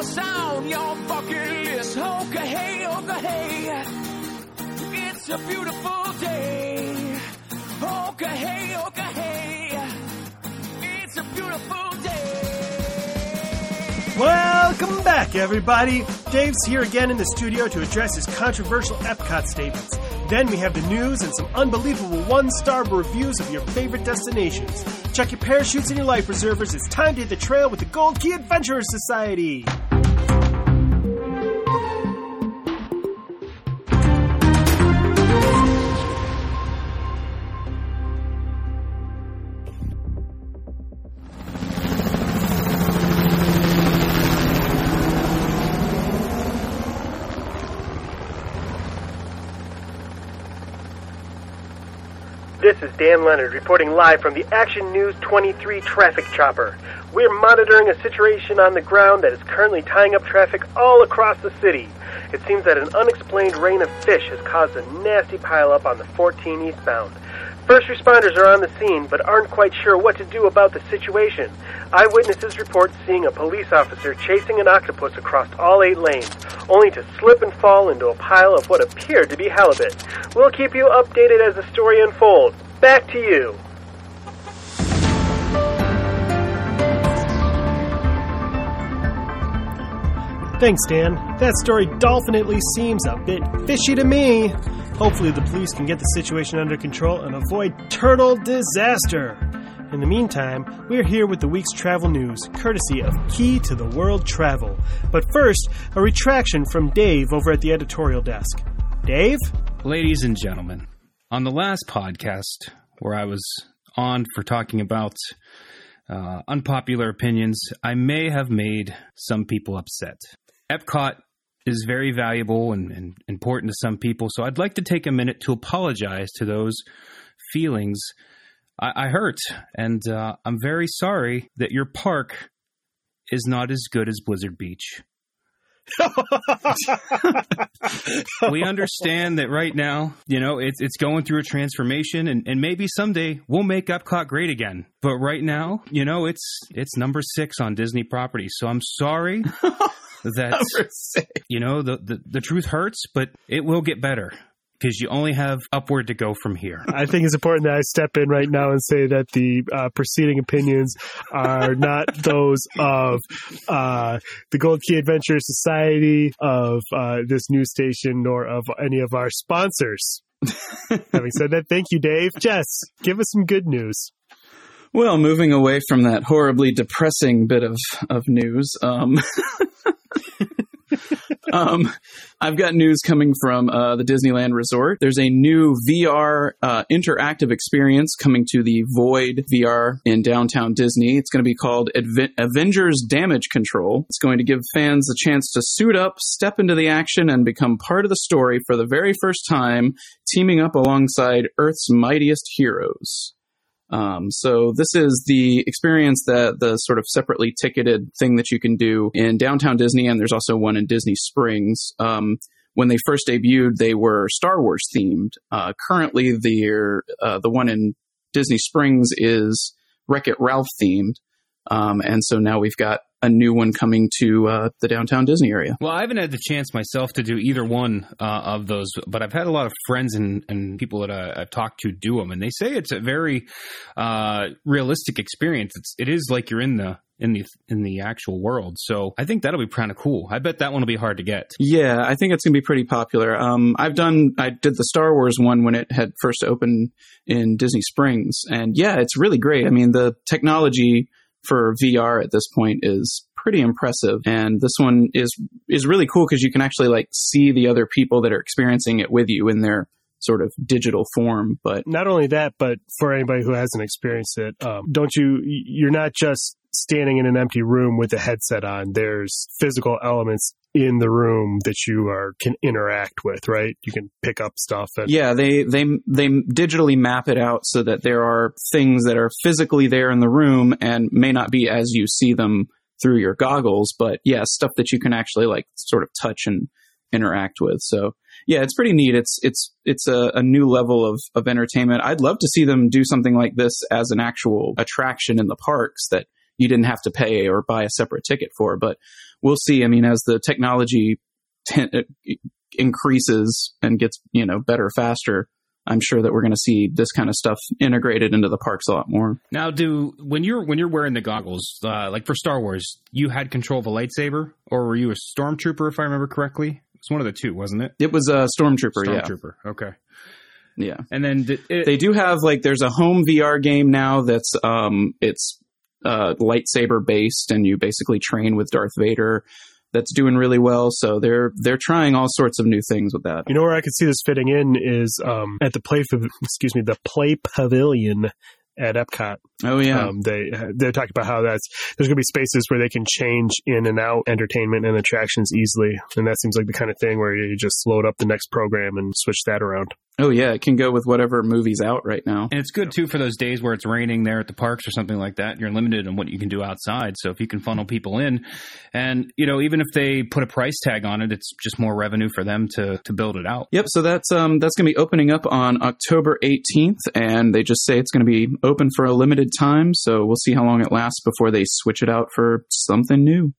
What's on your list. Okay, hey, okay, hey. It's a beautiful day. Okay, hey, okay, hey. It's a beautiful day. Welcome back, everybody. Dave's here again in the studio to address his controversial Epcot statements. Then we have the news and some unbelievable one star reviews of your favorite destinations. Check your parachutes and your life preservers. It's time to hit the trail with the Gold Key Adventurers Society. Is Dan Leonard reporting live from the Action News 23 traffic chopper. We're monitoring a situation on the ground that is currently tying up traffic all across the city. It seems that an unexplained rain of fish has caused a nasty pileup on the 14 eastbound. First responders are on the scene but aren't quite sure what to do about the situation. Eyewitnesses report seeing a police officer chasing an octopus across all eight lanes, only to slip and fall into a pile of what appeared to be halibut. We'll keep you updated as the story unfolds. Back to you. Thanks, Dan. That story dolphinately seems a bit fishy to me. Hopefully, the police can get the situation under control and avoid turtle disaster. In the meantime, we're here with the week's travel news, courtesy of Key to the World Travel. But first, a retraction from Dave over at the editorial desk. Dave? Ladies and gentlemen, on the last podcast where I was on for talking about uh, unpopular opinions, I may have made some people upset. Epcot is very valuable and, and important to some people, so I'd like to take a minute to apologize to those feelings I, I hurt, and uh, I'm very sorry that your park is not as good as Blizzard Beach. we understand that right now, you know, it's it's going through a transformation, and, and maybe someday we'll make Epcot great again. But right now, you know, it's it's number six on Disney property. So I'm sorry that you know the, the the truth hurts, but it will get better because you only have upward to go from here. I think it's important that I step in right now and say that the uh, preceding opinions are not those of uh, the Gold Key Adventure Society, of uh, this news station, nor of any of our sponsors. Having said that, thank you, Dave. Jess, give us some good news. Well, moving away from that horribly depressing bit of, of news, um, um, I've got news coming from uh, the Disneyland Resort. There's a new VR uh, interactive experience coming to the Void VR in downtown Disney. It's going to be called Adve- Avengers Damage Control. It's going to give fans a chance to suit up, step into the action, and become part of the story for the very first time, teaming up alongside Earth's mightiest heroes. Um, so this is the experience that the sort of separately ticketed thing that you can do in downtown Disney, and there's also one in Disney Springs. Um, when they first debuted, they were Star Wars themed. Uh, currently, the uh, the one in Disney Springs is Wreck It Ralph themed, um, and so now we've got a new one coming to uh, the downtown Disney area. Well, I haven't had the chance myself to do either one uh, of those, but I've had a lot of friends and, and people that I, have talked to do them, and they say it's a very uh, realistic experience. It's it is like you're in the in the in the actual world. So I think that'll be kind of cool. I bet that one will be hard to get. Yeah, I think it's gonna be pretty popular. Um, I've done I did the Star Wars one when it had first opened in Disney Springs, and yeah, it's really great. I mean, the technology for VR at this point is pretty impressive. And this one is is really cool because you can actually like see the other people that are experiencing it with you in their sort of digital form. But not only that, but for anybody who hasn't experienced it, um, don't you? You're not just standing in an empty room with a headset on. There's physical elements in the room that you are can interact with, right? You can pick up stuff and Yeah, they they they digitally map it out so that there are things that are physically there in the room and may not be as you see them through your goggles, but yeah, stuff that you can actually like sort of touch and interact with. So yeah, it's pretty neat. It's it's it's a, a new level of of entertainment. I'd love to see them do something like this as an actual attraction in the parks that you didn't have to pay or buy a separate ticket for. But we'll see. I mean, as the technology uh, increases and gets you know better faster, I'm sure that we're going to see this kind of stuff integrated into the parks a lot more. Now, do when you're when you're wearing the goggles, uh, like for Star Wars, you had control of a lightsaber, or were you a stormtrooper? If I remember correctly, it's one of the two, wasn't it? It was a stormtrooper, yeah, Okay. yeah. And then did it, They do have like there's a home VR game now that's um it's uh lightsaber based and you basically train with Darth Vader. That's doing really well. So they're they're trying all sorts of new things with that. You know where I could see this fitting in is um, at the play, excuse me, the play pavilion at Epcot. Oh yeah. Um, they they're talking about how that's there's going to be spaces where they can change in and out entertainment and attractions easily, and that seems like the kind of thing where you just load up the next program and switch that around. Oh yeah, it can go with whatever movie's out right now. and it's good too for those days where it's raining there at the parks or something like that. You're limited on what you can do outside. So if you can funnel people in, and you know, even if they put a price tag on it, it's just more revenue for them to to build it out. Yep, so that's um that's going to be opening up on October 18th and they just say it's going to be open for a limited time, so we'll see how long it lasts before they switch it out for something new.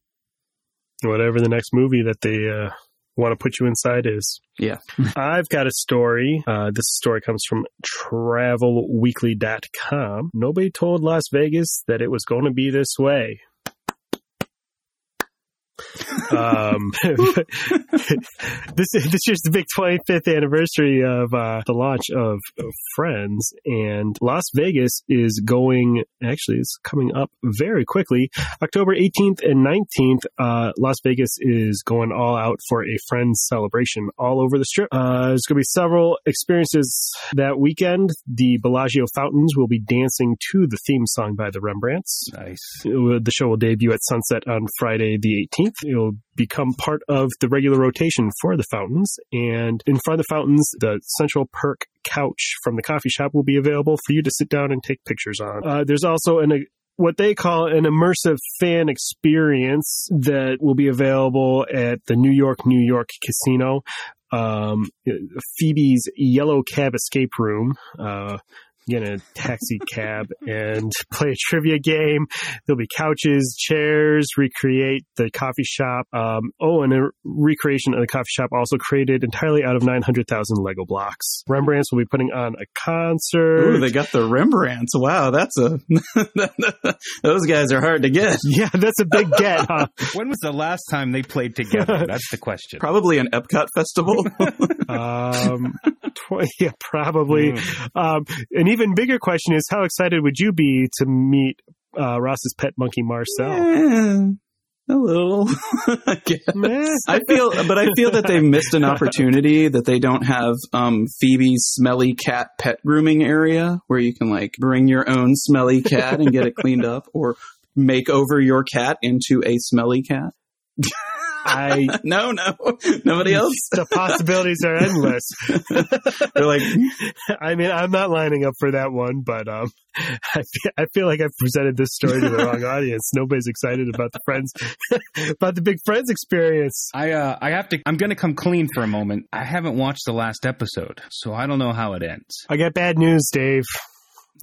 Whatever the next movie that they uh, want to put you inside is. Yeah. I've got a story. Uh, this story comes from travelweekly.com. Nobody told Las Vegas that it was going to be this way. Um, this this year's the big 25th anniversary of uh, the launch of, of Friends, and Las Vegas is going. Actually, it's coming up very quickly. October 18th and 19th, uh, Las Vegas is going all out for a Friends celebration all over the strip. Uh, there's going to be several experiences that weekend. The Bellagio fountains will be dancing to the theme song by the Rembrandts. Nice. The show will debut at sunset on Friday the 18th. It'll become part of the regular rotation for the fountains. And in front of the fountains, the Central Perk couch from the coffee shop will be available for you to sit down and take pictures on. Uh, there's also an what they call an immersive fan experience that will be available at the New York, New York Casino. Um, Phoebe's Yellow Cab Escape Room. Uh, get a taxi cab and play a trivia game. There'll be couches, chairs, recreate the coffee shop. Um, oh, and a recreation of the coffee shop also created entirely out of 900,000 Lego blocks. Rembrandts will be putting on a concert. Ooh, they got the Rembrandts. Wow, that's a those guys are hard to get. yeah, that's a big get, huh? When was the last time they played together? That's the question. Probably an Epcot festival. Um, tw- yeah, probably. Mm. Um, an even bigger question is how excited would you be to meet uh, Ross's pet monkey Marcel? Eh, a little, I guess. I feel, but I feel that they missed an opportunity that they don't have um, Phoebe's smelly cat pet grooming area where you can like bring your own smelly cat and get it cleaned up, or make over your cat into a smelly cat. I No, no, nobody else. the possibilities are endless. They're like, I mean, I'm not lining up for that one, but um, I feel, I feel like I've presented this story to the wrong audience. Nobody's excited about the friends, about the big friends experience. I uh, I have to. I'm going to come clean for a moment. I haven't watched the last episode, so I don't know how it ends. I got bad news, Dave.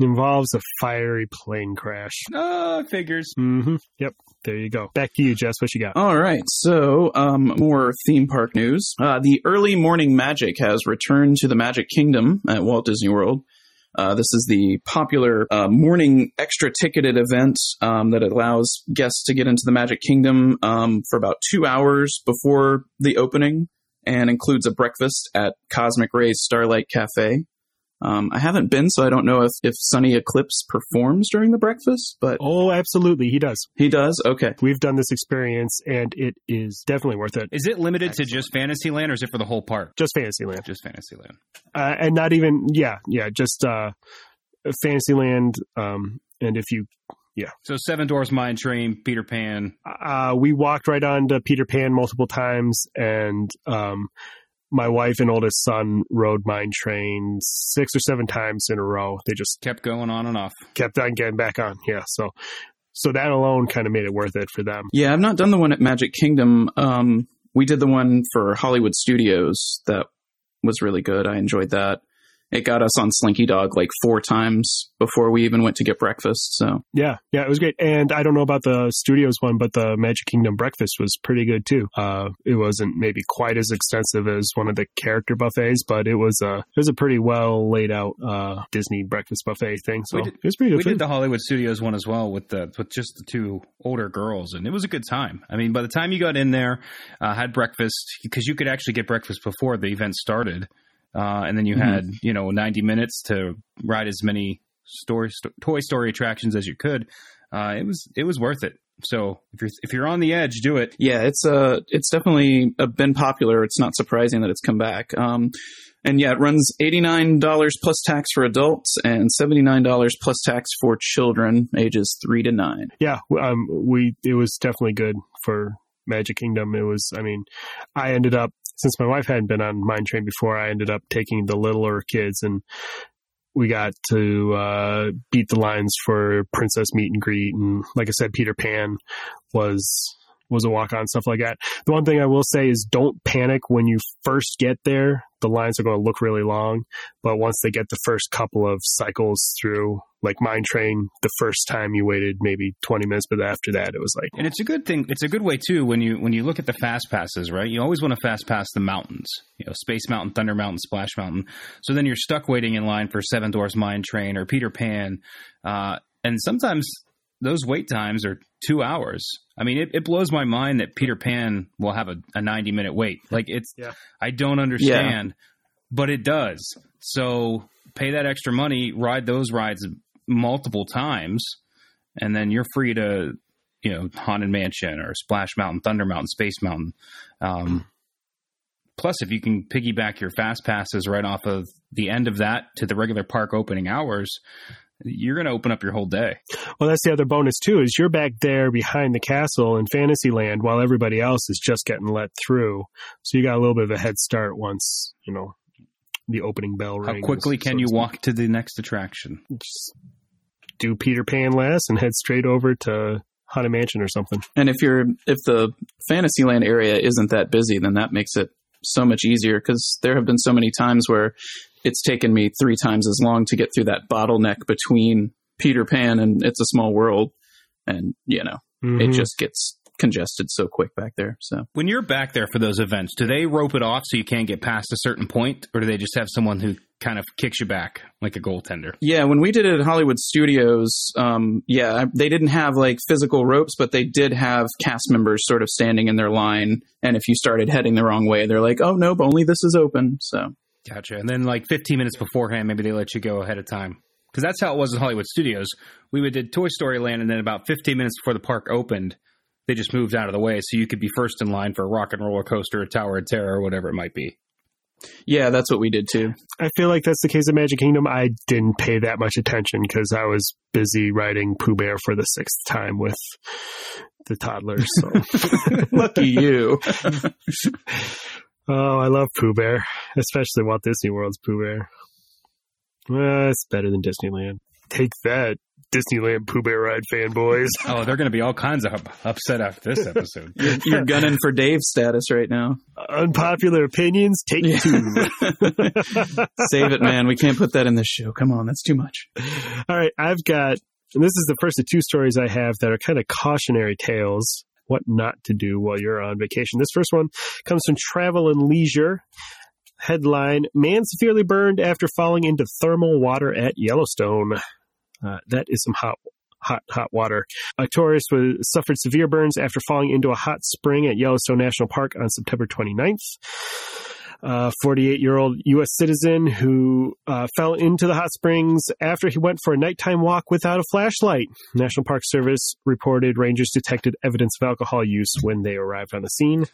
It involves a fiery plane crash. Uh, figures. Mm-hmm. Yep. There you go. Back to you, Jess. What you got? All right, so um, more theme park news. Uh, the early morning magic has returned to the Magic Kingdom at Walt Disney World. Uh, this is the popular uh, morning extra ticketed event um, that allows guests to get into the Magic Kingdom um, for about two hours before the opening and includes a breakfast at Cosmic Ray's Starlight Cafe. Um, I haven't been, so I don't know if, if Sonny Eclipse performs during the breakfast, but Oh, absolutely. He does. he does. Okay. We've done this experience, and it is definitely worth it. Is it limited to just Fantasyland, or is it for the whole park? Just Fantasyland. Just Fantasyland. uh, and not even yeah yeah just uh fantasyland um and if you yeah. So Seven Dwarfs Mine Train, Peter Pan. Uh, we walked right on to Peter Pan multiple times, and um, my wife and oldest son rode Mine Train six or seven times in a row. They just Kept going on and off. kept on getting back on. Yeah, so so that alone kind of made it worth it for them. Yeah, I've not done the one at Magic Kingdom. Um, we did the one for Hollywood Studios that was really good. I enjoyed that. It got us on Slinky Dog like four times before we even went to get breakfast. So Yeah, yeah, it was great. And I don't know about the studios one, but the Magic Kingdom breakfast was pretty good too. Uh, it wasn't maybe quite as extensive as one of the character buffets, but it was a it was a pretty well laid out uh, Disney breakfast buffet thing. So did- it was pretty good. We did the Hollywood Studios one as well with the with just the two older girls, and it was a good time. I mean, by the time you got in there, uh, had breakfast because you could actually get breakfast before the event started, uh, and then you Mhm. had you know ninety minutes to ride as many story sto- Toy Story attractions as you could. Uh, it was it was worth it. So if you're if you're on the edge, do it. yeah, it's uh it's definitely uh, been popular. It's not surprising that it's come back. Um, and yeah, it runs eighty nine dollars plus tax for adults and seventy nine dollars plus tax for children ages three to nine. yeah, um, we it was definitely good for Magic Kingdom. It was, I mean, I ended up since my wife hadn't been on Mine Train before, I ended up taking the littler kids and we got to uh, beat the lines for Princess Meet and Greet, and like I said, Peter Pan was was a walk on stuff like that. The one thing I will say is don't panic when you first get there. The lines are going to look really long, but once they get the first couple of cycles through, like Mine Train, the first time you waited maybe 20 minutes, but after that it was like, And it's a good thing. It's a good way too when you when you look at the fast passes, right? You always want to fast pass the mountains, you know, Space Mountain, Thunder Mountain, Splash Mountain. So then you're stuck waiting in line for Seven Dwarfs Mine Train or Peter Pan, uh, and sometimes those wait times are two hours. I mean, it, it blows my mind that Peter Pan will have a, a 90 minute wait. Like it's, Yeah. I don't understand, but it does. So pay that extra money, ride those rides multiple times, and then you're free to, you know, Haunted Mansion or Splash Mountain, Thunder Mountain, Space Mountain. Um, plus, if you can piggyback your fast passes right off of the end of that to the regular park opening hours, you're going to open up your whole day. well, that's the other bonus too, is you're back there behind the castle in Fantasyland while everybody else is just getting let through. So you got a little bit of a head start once, you know, the opening bell rings. How quickly can to you walk to the next attraction? Just do Peter Pan last and head straight over to Haunted Mansion or something. And if you're if the Fantasyland area isn't that busy, then that makes it so much easier because there have been so many times where it's taken me three times as long to get through that bottleneck between Peter Pan and It's a Small World, and you know Mhm. it just gets congested so quick back there. So When you're back there for those events, do they rope it off so you can't get past a certain point, or do they just have someone who kind of kicks you back like a goaltender? yeah, when we did it at Hollywood Studios, um, yeah, they didn't have like physical ropes, but they did have cast members sort of standing in their line, and if you started heading the wrong way, they're like, "Oh nope, only this is open." So. Gotcha. And then like 15 minutes beforehand, maybe they let you go ahead of time. Because that's how it was in Hollywood Studios. We would did Toy Story Land, and then about 15 minutes before the park opened, they just moved out of the way, so you could be first in line for a Rock and Roller Coaster, a Tower of Terror, or whatever it might be. Yeah, that's what we did too. I feel like that's the case at Magic Kingdom. I didn't pay that much attention because I was busy riding Pooh Bear for the sixth time with the toddlers. So. Lucky you. oh, I love Pooh Bear, especially Walt Disney World's Pooh Bear. Well, it's better than Disneyland. Take that, Disneyland Pooh Bear ride fanboys. Oh, they're going to be all kinds of upset after this episode. You're gunning for Dave status right now. Unpopular opinions, take Yeah. two. Save it, man. We can't put that in this show. Come on, that's too much. All right, I've got, and this is the first of two stories I have that are kind of cautionary tales. What not to do while you're on vacation. This first one comes from Travel and Leisure. Headline Man severely burned after falling into thermal water at Yellowstone. Uh, that is some hot, hot, hot water. A tourist was, suffered severe burns after falling into a hot spring at Yellowstone National Park on September 29th. A 48 year old U.S. citizen who uh, fell into the hot springs after he went for a nighttime walk without a flashlight. National Park Service reported rangers detected evidence of alcohol use when they arrived on the scene.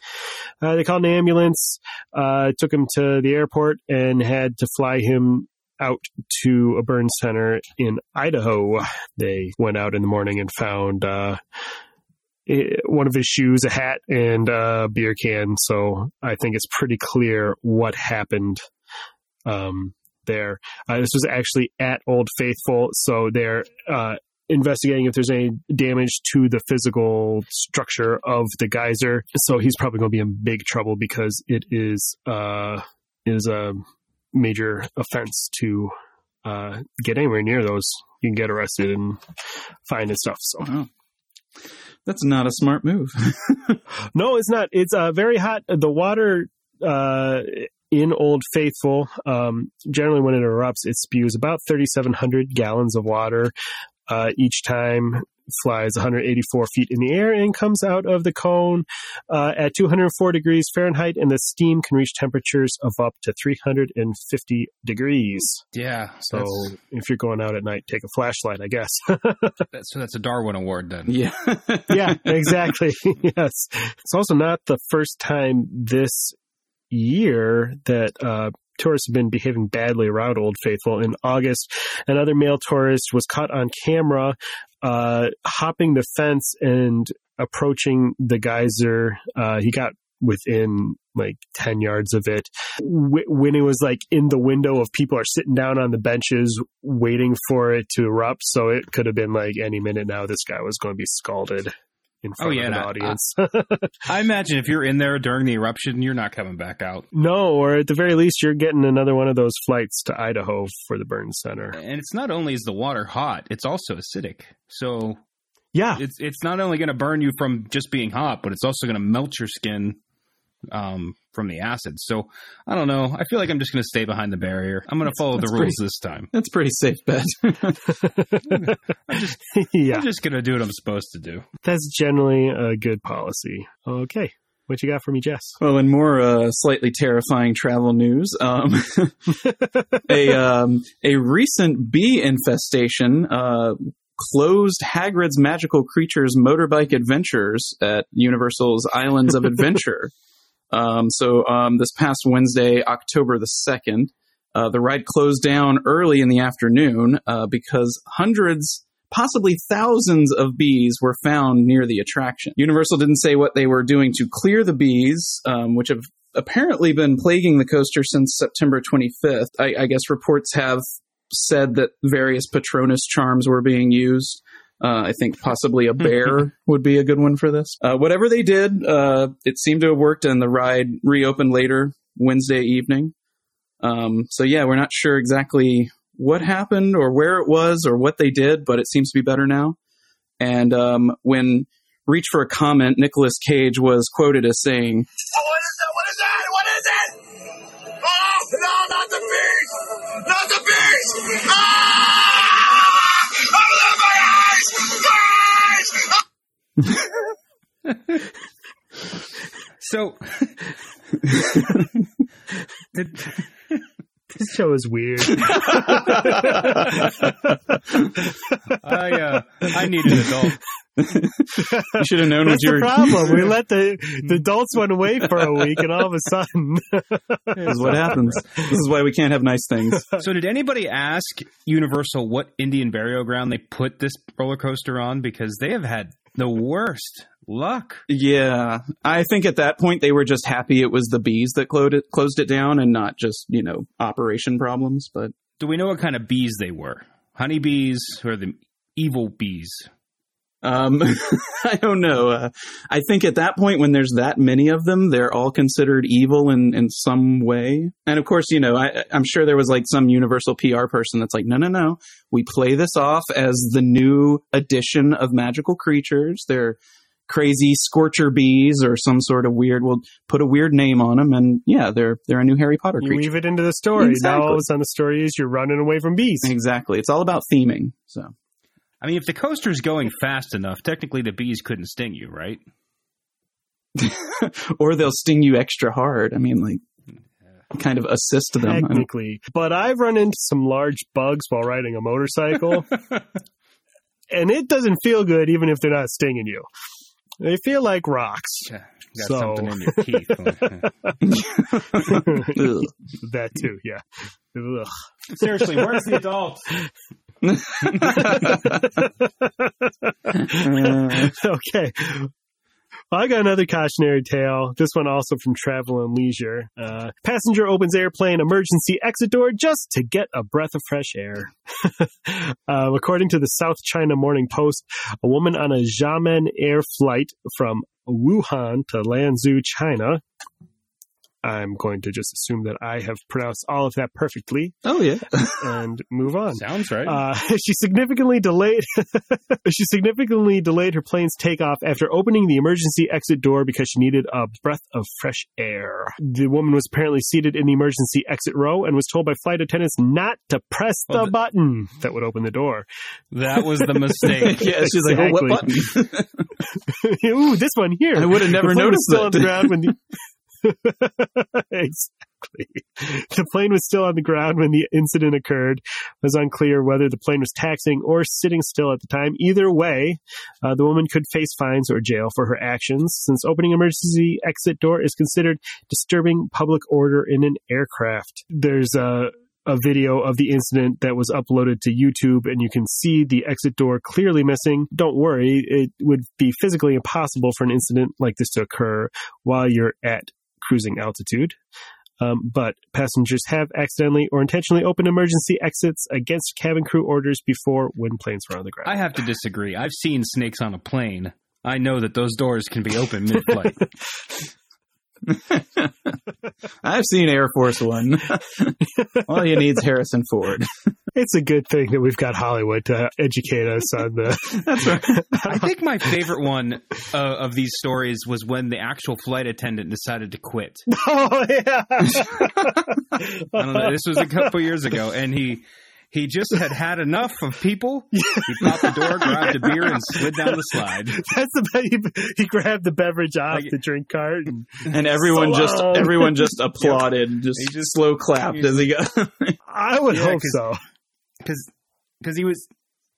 Uh, they called an ambulance, uh, took him to the airport, and had to fly him out to a burn center in Idaho. They went out in the morning and found uh, eh, one of his shoes, a hat, and a beer can. So I think it's pretty clear what happened um, there. Uh, this was actually at Old Faithful, so they're uh, investigating if there's any damage to the physical structure of the geyser. So he's probably going to be in big trouble because it is uh, is a major offense to uh, get anywhere near those. You can get arrested and fined and stuff. So Wow. That's not a smart move. no, it's not. It's uh, very hot. The water uh, in Old Faithful, um, generally when it erupts, it spews about 3,700 gallons of water uh, each time. Flies 184 feet in the air and comes out of the cone uh, at 204 degrees Fahrenheit, and the steam can reach temperatures of up to 350 degrees. Yeah. So that's- if you're going out at night, take a flashlight, I guess. that's- so that's a Darwin Award then. yeah. yeah, exactly. yes. It's also not the first time this year that uh, tourists have been behaving badly around Old Faithful. In August, another male tourist was caught on camera uh, hopping the fence and approaching the geyser. Uh, he got within like 10 yards of it Wh- when it was like in the window of people are sitting down on the benches waiting for it to erupt so it could have been like any minute now this guy was going to be scalded in oh, front Oh, yeah, of an I- audience I imagine if you're in there during the eruption, you're not coming back out. no or at the very least you're getting another one of those flights to idaho for the burn center And it's not only is the water hot, it's also acidic. So yeah it's it's not only going to burn you from just being hot, but it's also going to melt your skin um, from the acid. So I don't know. I feel like I'm just going to stay behind the barrier. I'm going to follow the rules pretty- this time. That's pretty safe bet. yeah I'm just going to do what I'm supposed to do. that's generally a good policy okay what you got for me jess Well, in more uh, slightly terrifying travel news, um, a um, a recent bee infestation uh, closed Hagrid's Magical Creatures motorbike adventures at Universal's Islands of Adventure. Um, so um, this past Wednesday, October the second, uh, the ride closed down early in the afternoon uh, because hundreds possibly thousands of bees were found near the attraction. Universal didn't say what they were doing to clear the bees, um, which have apparently been plaguing the coaster since September 25th. I, I guess reports have said that various Patronus charms were being used. Uh, I think possibly a bear would be a good one for this. Uh, whatever they did, uh, it seemed to have worked, and the ride reopened later Wednesday evening. Um, so yeah, we're not sure exactly what happened or where it was or what they did, but it seems to be better now. And um, when reach for a comment, Nicolas Cage was quoted as saying, What is it? What is that? What is it? Oh, no, not the bees! Not the bees! Ah! So, did, this show is weird I uh, I need an adult. "You should have known what That's you the were." problem. We let the, the adults went away for a week, and all of a sudden, This is what happens. This is why we can't have nice things. So, did anybody ask Universal what Indian burial ground they put this roller coaster on? Because they have had the worst luck. Yeah, I think at that point they were just happy it was the bees that closed it, closed it down, and not just you know operation problems. But Do we know what kind of bees they were? Honeybees or the evil bees? Um, I don't know. Uh, I think at that point, when there's that many of them, they're all considered evil in, in some way. And of course, you know, I, I'm sure there was like some universal PR person that's like, no, no, no. We play this off as the new addition of magical creatures. They're crazy scorcher bees or some sort of weird. We'll put a weird name on them, and yeah, they're they're a new Harry Potter you creature. weave it into the story. Now all of Exactly. a sudden, the story is you're running away from bees. Exactly. It's all about theming. So I mean, if the coaster's going fast enough, technically the bees couldn't sting you, right? or they'll sting you extra hard. I mean, like kind of assist them. Technically. But I've run into some large bugs while riding a motorcycle, and it doesn't feel good even if they're not stinging you. They feel like rocks. Yeah, Got So- something in your teeth. That too, yeah. Ugh. Seriously, where's the adult? okay. Well, I got another cautionary tale. This one also from Travel and Leisure. Uh, passenger opens airplane emergency exit door just to get a breath of fresh air. um, according to the South China Morning Post, a woman on a Xiamen Air flight from Wuhan to Lanzhou, China. I'm going to just assume that I have pronounced all of that perfectly oh yeah. and move on. Sounds right. Uh, she significantly delayed. she significantly delayed her plane's takeoff after opening the emergency exit door because she needed a breath of fresh air. The woman was apparently seated in the emergency exit row and was told by flight attendants not to press the Well, the- button that would open the door. that was the mistake. yeah, she's like, oh, what button? Ooh, this one here. I would have never noticed still that. on the ground when the exactly the plane was still on the ground when the incident occurred. It was unclear whether the plane was taxiing or sitting still at the time. Either way, uh, the woman could face fines or jail for her actions, since opening emergency exit door is considered disturbing public order in an aircraft. There's a a video of the incident that was uploaded to YouTube and you can see the exit door clearly missing. Don't worry, it would be physically impossible for an incident like this to occur while you're at cruising altitude. Um, but passengers have accidentally or intentionally opened emergency exits against cabin crew orders before when planes were on the ground. I have to disagree. I've seen snakes on a plane. I know that those doors can be open mid-flight. I've seen Air Force One. All you need is Harrison Ford. it's a good thing that we've got Hollywood to educate us on the. That's right. I think my favorite one uh, of these stories was when the actual flight attendant decided to quit. oh yeah. I don't know. This was a couple years ago, and he he just had had enough of people. He popped the door, grabbed a beer, and slid down the slide. That's the he, he grabbed the beverage off Like- the drink cart. And, And everyone So just long. everyone just applauded, just, He just- slow clapped as he got. I would Yeah, hope 'cause- so. because because he was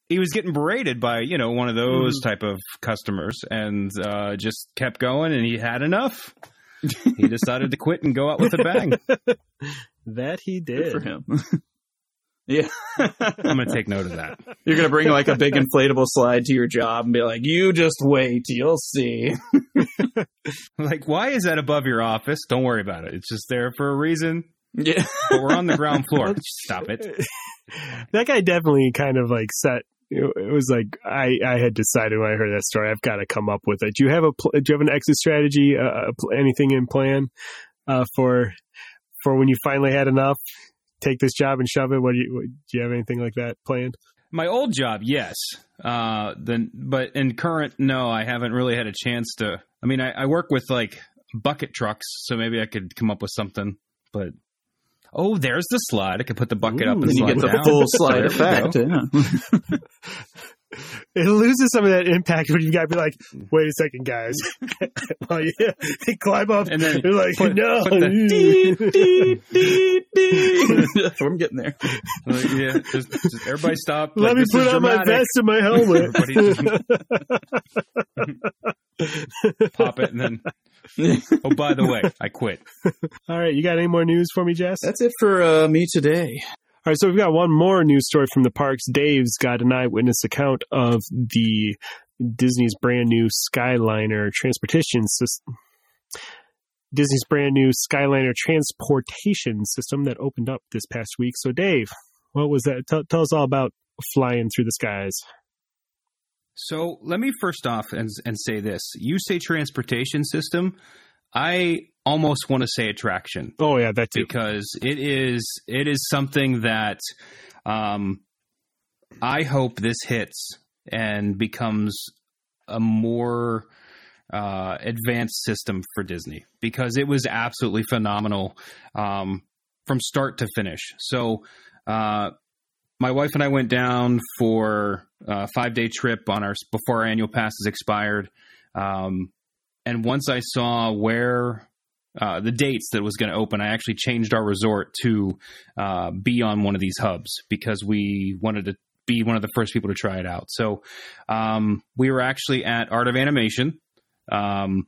he was getting berated by you know one of those Mm-hmm. type of customers and uh, just kept going and he had enough. he decided to quit and go out with a bang. That he Good did. for him. Yeah, I'm going to take note of that. you're gonna bring like a big inflatable slide to your job and be like, "You just wait, you'll see." Like, why is that above your office? Don't worry about it. It's just there for a reason. Yeah, But we're on the ground floor. Stop it. that guy definitely kind of like set. It it was like I, I had decided when I heard that story, I've got to come up with it. Do you have a pl- do you have an exit strategy? Uh, a pl- anything in plan uh, for for when you finally had enough? Take this job and shove it. What do you what, do? You have anything like that planned? My old job, yes. Uh, then, but in current, no, I haven't really had a chance to. I mean, I, I work with like bucket trucks, so maybe I could come up with something. But oh, there's the slide. I could put the bucket up Ooh, and then you get the down. full slide There we effect. Yeah. It loses some of that impact when you got to be like, wait a second, guys. well, yeah, they climb up And then they're like, put- no. put the Deep, deep, deep, deep. I'm getting there. Like, yeah, just, just everybody stop. Let Like, me put is on my vest and my helmet. Everybody Pop it and then. Oh, by the way, I quit. All right, you got any more news for me, Jess? That's it for uh, me today. All right, so we've got one more news story from the parks. Dave's got an eyewitness account of the Disney's brand new Skyliner transportation system. Disney's brand new Skyliner transportation system that opened up this past week. So, Dave, what was that? Tell, tell us all about flying through the skies. So let me first off and, and say this: you say transportation system, I almost want to say attraction Oh yeah, that too. because it is it is something that um, I hope this hits and becomes a more uh, advanced system for Disney because it was absolutely phenomenal um, from start to finish. So. Uh, my wife and I went down for a five day trip on our before our annual passes expired, um, and once I saw where uh, the dates that was going to open, I actually changed our resort to uh, be on one of these hubs because we wanted to be one of the first people to try it out. So um, we were actually at Art of Animation. Um,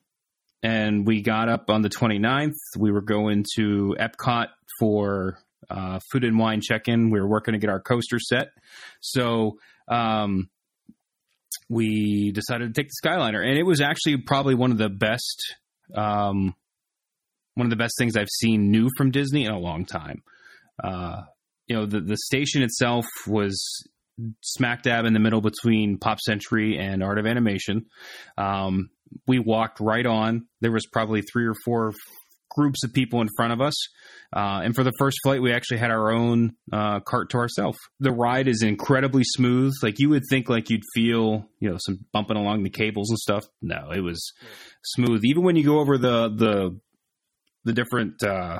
and we got up on the 29th. We were going to Epcot for uh, food and wine check-in. We were working to get our coaster set, so um, we decided to take the Skyliner, and it was actually probably one of the best, um, one of the best things I've seen new from Disney in a long time. Uh, you know, the the station itself was smack dab in the middle between Pop Century and Art of Animation. Um, we walked right on. There was probably three or four groups of people in front of us. Uh, and for the first flight, we actually had our own uh, cart to ourselves. The ride is incredibly smooth. Like you would think, like you'd feel, you know, some bumping along the cables and stuff. No, it was smooth. Even when you go over the the the different, uh,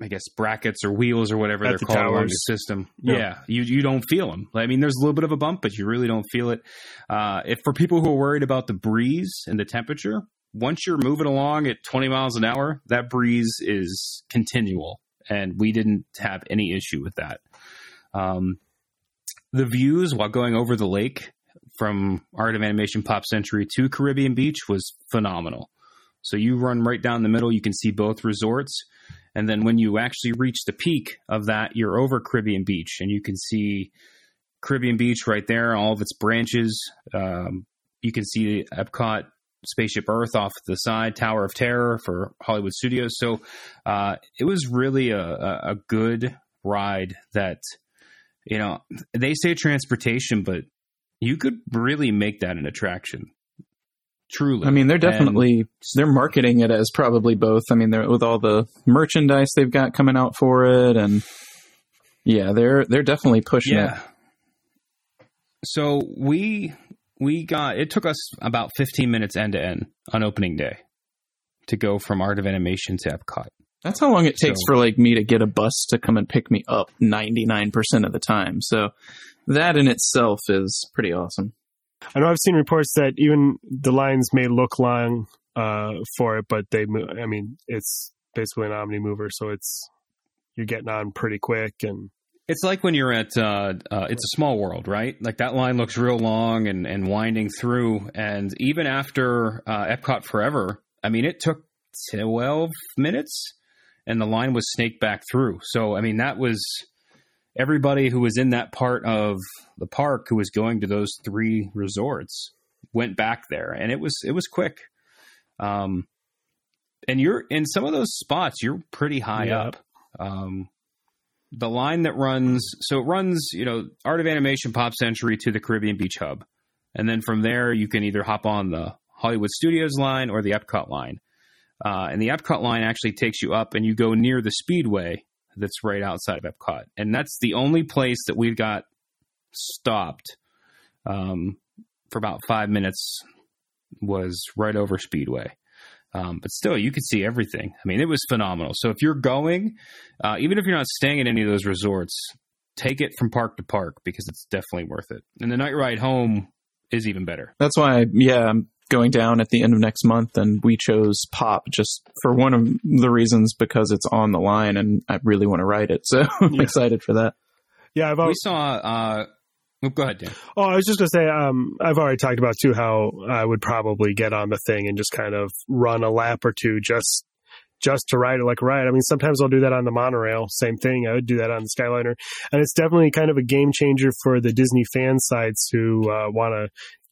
I guess, brackets or wheels or whatever At they're the called towers. the system. Yeah. Yeah. you you don't feel them. I mean, there's a little bit of a bump, but you really don't feel it. Uh, if for people who are worried about the breeze and the temperature, once you're moving along at 20 miles an hour, that breeze is continual, and we didn't have any issue with that. Um, the views while going over the lake from Art of Animation Pop Century to Caribbean Beach was phenomenal. So you run right down the middle, you can see both resorts. And then when you actually reach the peak of that, you're over Caribbean Beach and you can see Caribbean Beach right there, all of its branches. Um, you can see Epcot Spaceship Earth off the side, Tower of Terror for Hollywood Studios. So uh, it was really a, a, a good ride that, you know, they say transportation, but you could really make that an attraction. Truly. I mean, they're And- definitely they're marketing it as probably both. I mean, they're with all the merchandise they've got coming out for it, and yeah, they're they're definitely pushing it. yeah. So we we got it took us about 15 minutes end to end on opening day to go from Art of Animation to Epcot. That's how long it takes So- for like me to get a bus to come and pick me up 99% of the time. So that in itself is pretty awesome. I know I've seen reports that even the lines may look long uh, for it, but they, mo- I mean, it's basically an omni mover, so it's you're getting on pretty quick, and It's like when you're at uh, uh, it's a small world, right? Like that line looks real long and, and winding through, and even after uh, Epcot Forever, I mean, it took 12 minutes, and the line was snaked back through. So I mean, that was everybody who was in that part of the park who was going to those three resorts went back there, and it was it was quick. Um, and you're in some of those spots, you're pretty high Yeah. up. Um, the line that runs so it runs you know art of animation pop century to the caribbean beach hub and then from there you can either hop on the hollywood studios line or the epcot line uh, and the epcot line actually takes you up and you go near the speedway that's right outside of epcot and that's the only place that we've got stopped um, for about five minutes was right over speedway um, but still, you could see everything. I mean, it was phenomenal. So if you're going, uh, even if you're not staying at any of those resorts, take it from park to park because it's definitely worth it. And the night ride home is even better. That's why, yeah, going down at the end of next month, and we chose Pop just for one of the reasons because it's on the line, and I really want to ride it. So I'm Yeah. excited for that. yeah, I've We always, saw. Uh, oh, go ahead, Dan. oh, I was just gonna say, um, I've already talked about too how I would probably get on the thing and just kind of run a lap or two just just to ride it like a ride. I mean, sometimes I'll do that on the monorail. Same thing. I would do that on the Skyliner, and it's definitely kind of a game changer for the Disney fan sites who uh, want to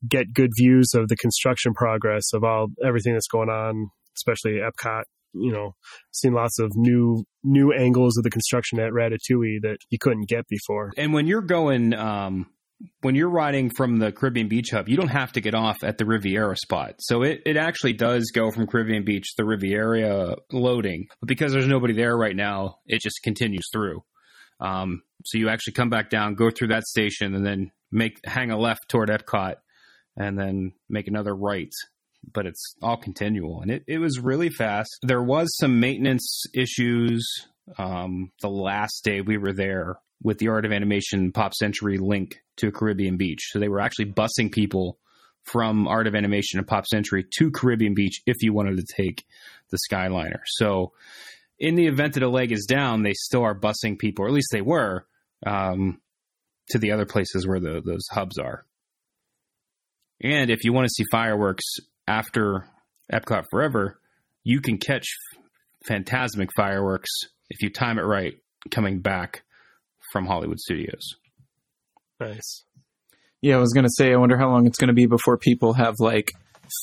get good views of the construction progress of all everything that's going on, especially Epcot. You know, seen lots of new new angles of the construction at Ratatouille that you couldn't get before. And when you're going, um, when you're riding from the Caribbean Beach Hub, you don't have to get off at the Riviera spot. So it, it actually does go from Caribbean Beach to the Riviera loading. But because there's nobody there right now, it just continues through. Um, so you actually come back down, go through that station, and then make hang a left toward Epcot, and then make another right. But it's all continual, and it, it was really fast. There was some maintenance issues um, the last day we were there with the Art of Animation Pop Century link to Caribbean Beach. So they were actually busing people from Art of Animation and Pop Century to Caribbean Beach if you wanted to take the Skyliner. So in the event that a leg is down, they still are busing people, or at least they were, um, to the other places where the, those hubs are. And if you want to see fireworks after Epcot Forever, you can catch Fantasmic fireworks if you time it right coming back from Hollywood Studios. Nice. Yeah, I was going to say, I wonder how long it's going to be before people have like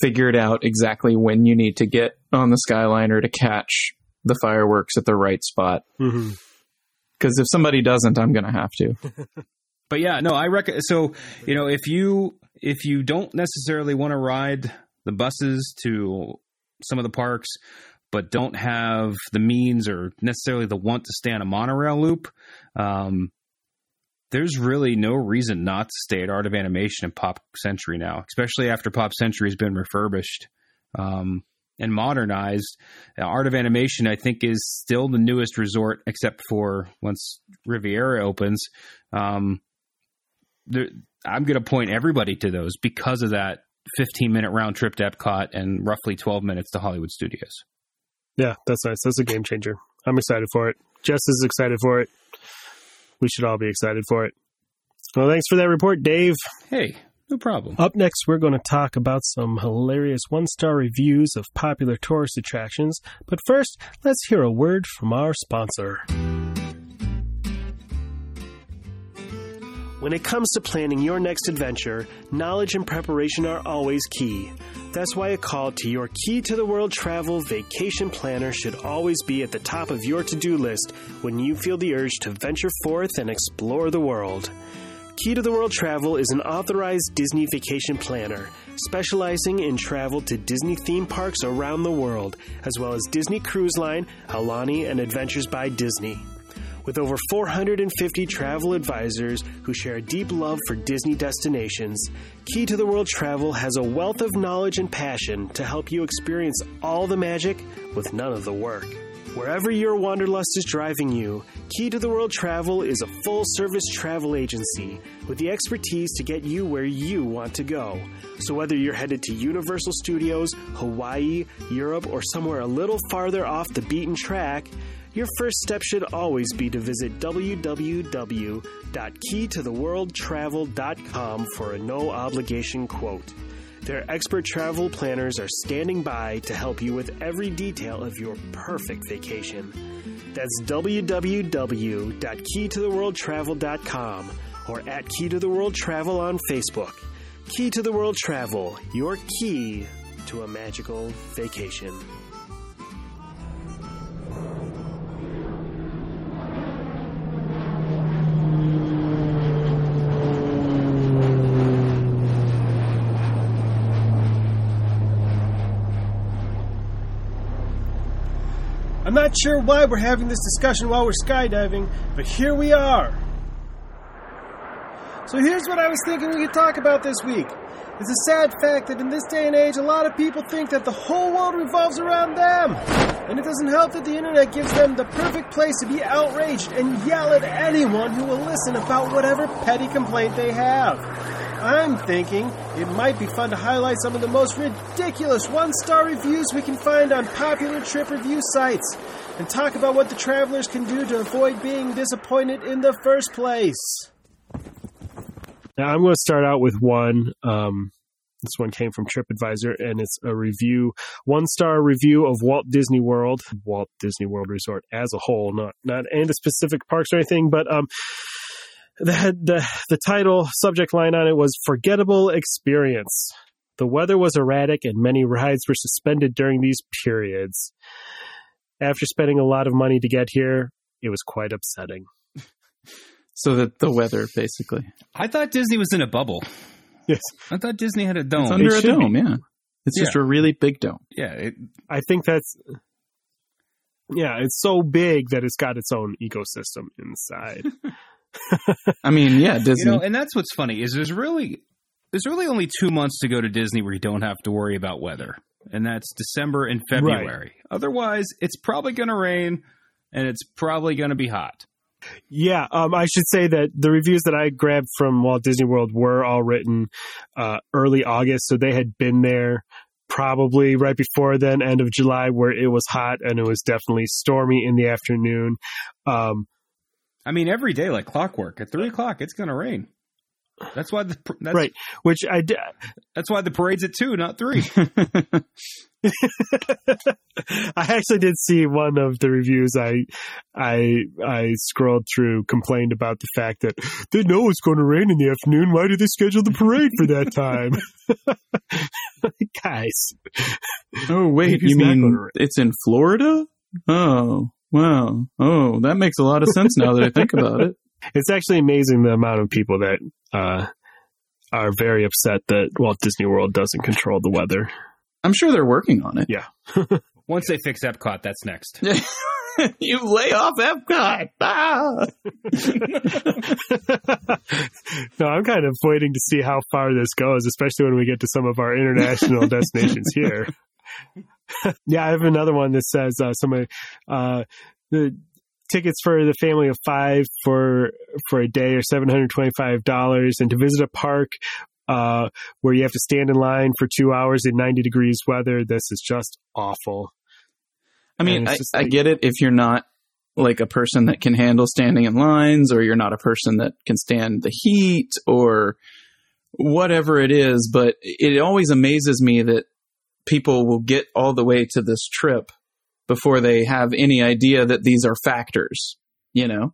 figured out exactly when you need to get on the Skyliner to catch the fireworks at the right spot. Mm-hmm. Because if somebody doesn't, I'm going to have to. But yeah, no, I reckon. So you know, if you if you don't necessarily want to ride the buses to some of the parks, but don't have the means or necessarily the want to stay on a monorail loop, um, there's really no reason not to stay at Art of Animation and Pop Century now, especially after Pop Century has been refurbished. Um, and modernized. Art of Animation, I think, is still the newest resort, except for once Riviera opens. Um, there, I'm going to point everybody to those because of that 15 minute round trip to Epcot and roughly 12 minutes to Hollywood Studios. Yeah, that's nice. That's a game changer. I'm excited for it. Jess is excited for it. We should all be excited for it. Well, thanks for that report, Dave. Hey, no problem. Up next, we're going to talk about some hilarious one star reviews of popular tourist attractions. But first, let's hear a word from our sponsor. When it comes to planning your next adventure, knowledge and preparation are always key. That's why a call to your Key to the World travel vacation planner should always be at the top of your to do list when you feel the urge to venture forth and explore the world. Key to the World Travel is an authorized Disney vacation planner, specializing in travel to Disney theme parks around the world, as well as Disney Cruise Line, Aulani, and Adventures by Disney. With over 450 travel advisors who share a deep love for Disney destinations, Key to the World Travel has a wealth of knowledge and passion to help you experience all the magic with none of the work. Wherever your wanderlust is driving you, Key to the World Travel is a full service travel agency with the expertise to get you where you want to go. So, whether you're headed to Universal Studios, Hawaii, Europe, or somewhere a little farther off the beaten track, your first step should always be to visit www.keytotheworldtravel.com for a no obligation quote. Their expert travel planners are standing by to help you with every detail of your perfect vacation. That's www.keytotheworldtravel.com or at Key to the World Travel on Facebook. Key to the World Travel, your key to a magical vacation. Not sure why we're having this discussion while we're skydiving, but here we are. So here's what I was thinking we could talk about this week. It's a sad fact that in this day and age, a lot of people think that the whole world revolves around them. And it doesn't help that the internet gives them the perfect place to be outraged and yell at anyone who will listen about whatever petty complaint they have. I'm thinking it might be fun to highlight some of the most ridiculous one star reviews we can find on popular trip review sites and talk about what the travelers can do to avoid being disappointed in the first place. Now, I'm going to start out with one. Um, this one came from TripAdvisor, and it's a review, one star review of Walt Disney World, Walt Disney World Resort as a whole, not not any specific parks or anything, but um, the the the title subject line on it was "Forgettable Experience." The weather was erratic, and many rides were suspended during these periods. After spending a lot of money to get here, it was quite upsetting. So that the weather, basically. I thought Disney was in a bubble. Yes, I thought Disney had a dome. It's under it a should dome, yeah. It's just a really big dome. yeah, it, I think that's yeah, it's so big that it's got its own ecosystem inside. I mean, yeah, Disney. you know, and that's what's funny is there's really there's really only two months to go to Disney where you don't have to worry about weather, and that's December and February. Otherwise, it's probably going to rain, and it's probably going to be hot. Yeah, um, I should say that the reviews that I grabbed from Walt Disney World were all written uh, early August, so they had been there probably right before then, end of July, where it was hot and it was definitely stormy in the afternoon. Um, I mean, every day like clockwork. At three o'clock, it's going to rain. That's why the that's, right. Which I d- That's why the parade's at two, not three. I actually did see one of the reviews I I I scrolled through complained about the fact that they know it's going to rain in the afternoon. Why do they schedule the parade for that time? Guys, oh wait, you mean it's in Florida? Oh wow. Oh, that makes a lot of sense now that I think about it. it's actually amazing the amount of people that uh, are very upset that Walt Disney World doesn't control the weather. I'm sure they're working on it. Yeah. Once they fix Epcot, that's next. you lay off Epcot. Ah! no, I'm kind of waiting to see how far this goes, especially when we get to some of our international destinations here. yeah, I have another one that says uh, somebody uh, the tickets for the family of five for for a day are seven hundred twenty five dollars, and to visit a park. Uh, where you have to stand in line for two hours in 90 degrees weather. This is just awful. I mean, I, just I get it if you're not like a person that can handle standing in lines or you're not a person that can stand the heat or whatever it is, but it always amazes me that people will get all the way to this trip before they have any idea that these are factors, you know?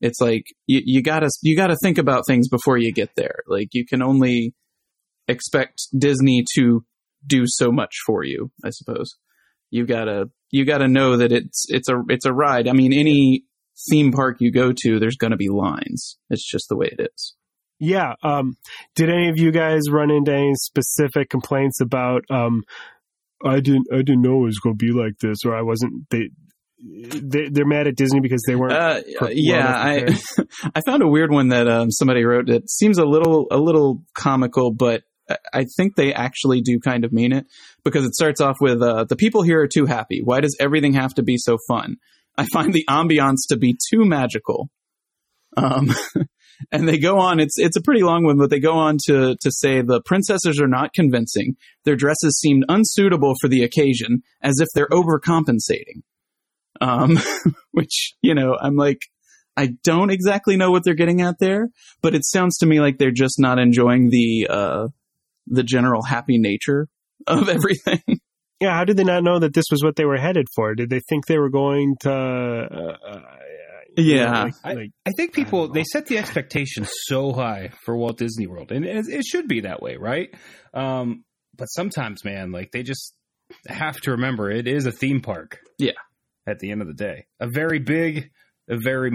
It's like you, you gotta you gotta think about things before you get there. Like you can only expect Disney to do so much for you, I suppose you gotta you gotta know that it's it's a it's a ride. I mean, any theme park you go to, there's gonna be lines. It's just the way it is. Yeah. Um, did any of you guys run into any specific complaints about, um, I didn't, I didn't know it was going to be like this, or I wasn't, they, they they're mad at Disney because they weren't. Uh, well yeah, I I found a weird one that um, somebody wrote. It seems a little a little comical, but I- I think they actually do kind of mean it because it starts off with uh, the people here are too happy. Why does everything have to be so fun? I find the ambiance to be too magical. Um, and they go on. It's it's a pretty long one, but they go on to to say the princesses are not convincing. Their dresses seemed unsuitable for the occasion, as if they're overcompensating. Um, which you know, I'm like, I don't exactly know what they're getting at there, but it sounds to me like they're just not enjoying the uh, the general happy nature of everything. yeah. How did they not know that this was what they were headed for? Did they think they were going to? Uh, uh, Yeah. like- I, like- I think people know. they set the expectation so high for Walt Disney World, and it, it should be that way, right? Um, but sometimes, man, like they just have to remember it is a theme park. Yeah. At the end of the day, a very big, a very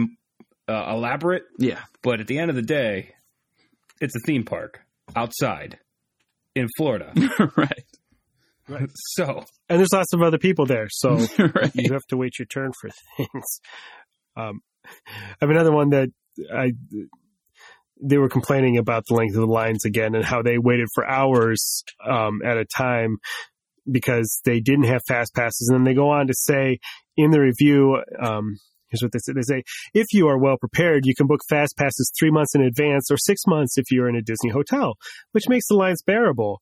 uh, elaborate, Yeah, but at the end of the day, it's a theme park outside in Florida. right, so and there's lots of other people there, so right. you have to wait your turn for things. Um, I have another one that I they were complaining about the length of the lines again and how they waited for hours um, at a time because they didn't have fast passes. And then they go on to say in the review, um, here's what they say: they say if you are well prepared, you can book fast passes three months in advance or six months if you're in a Disney hotel, which makes the lines bearable.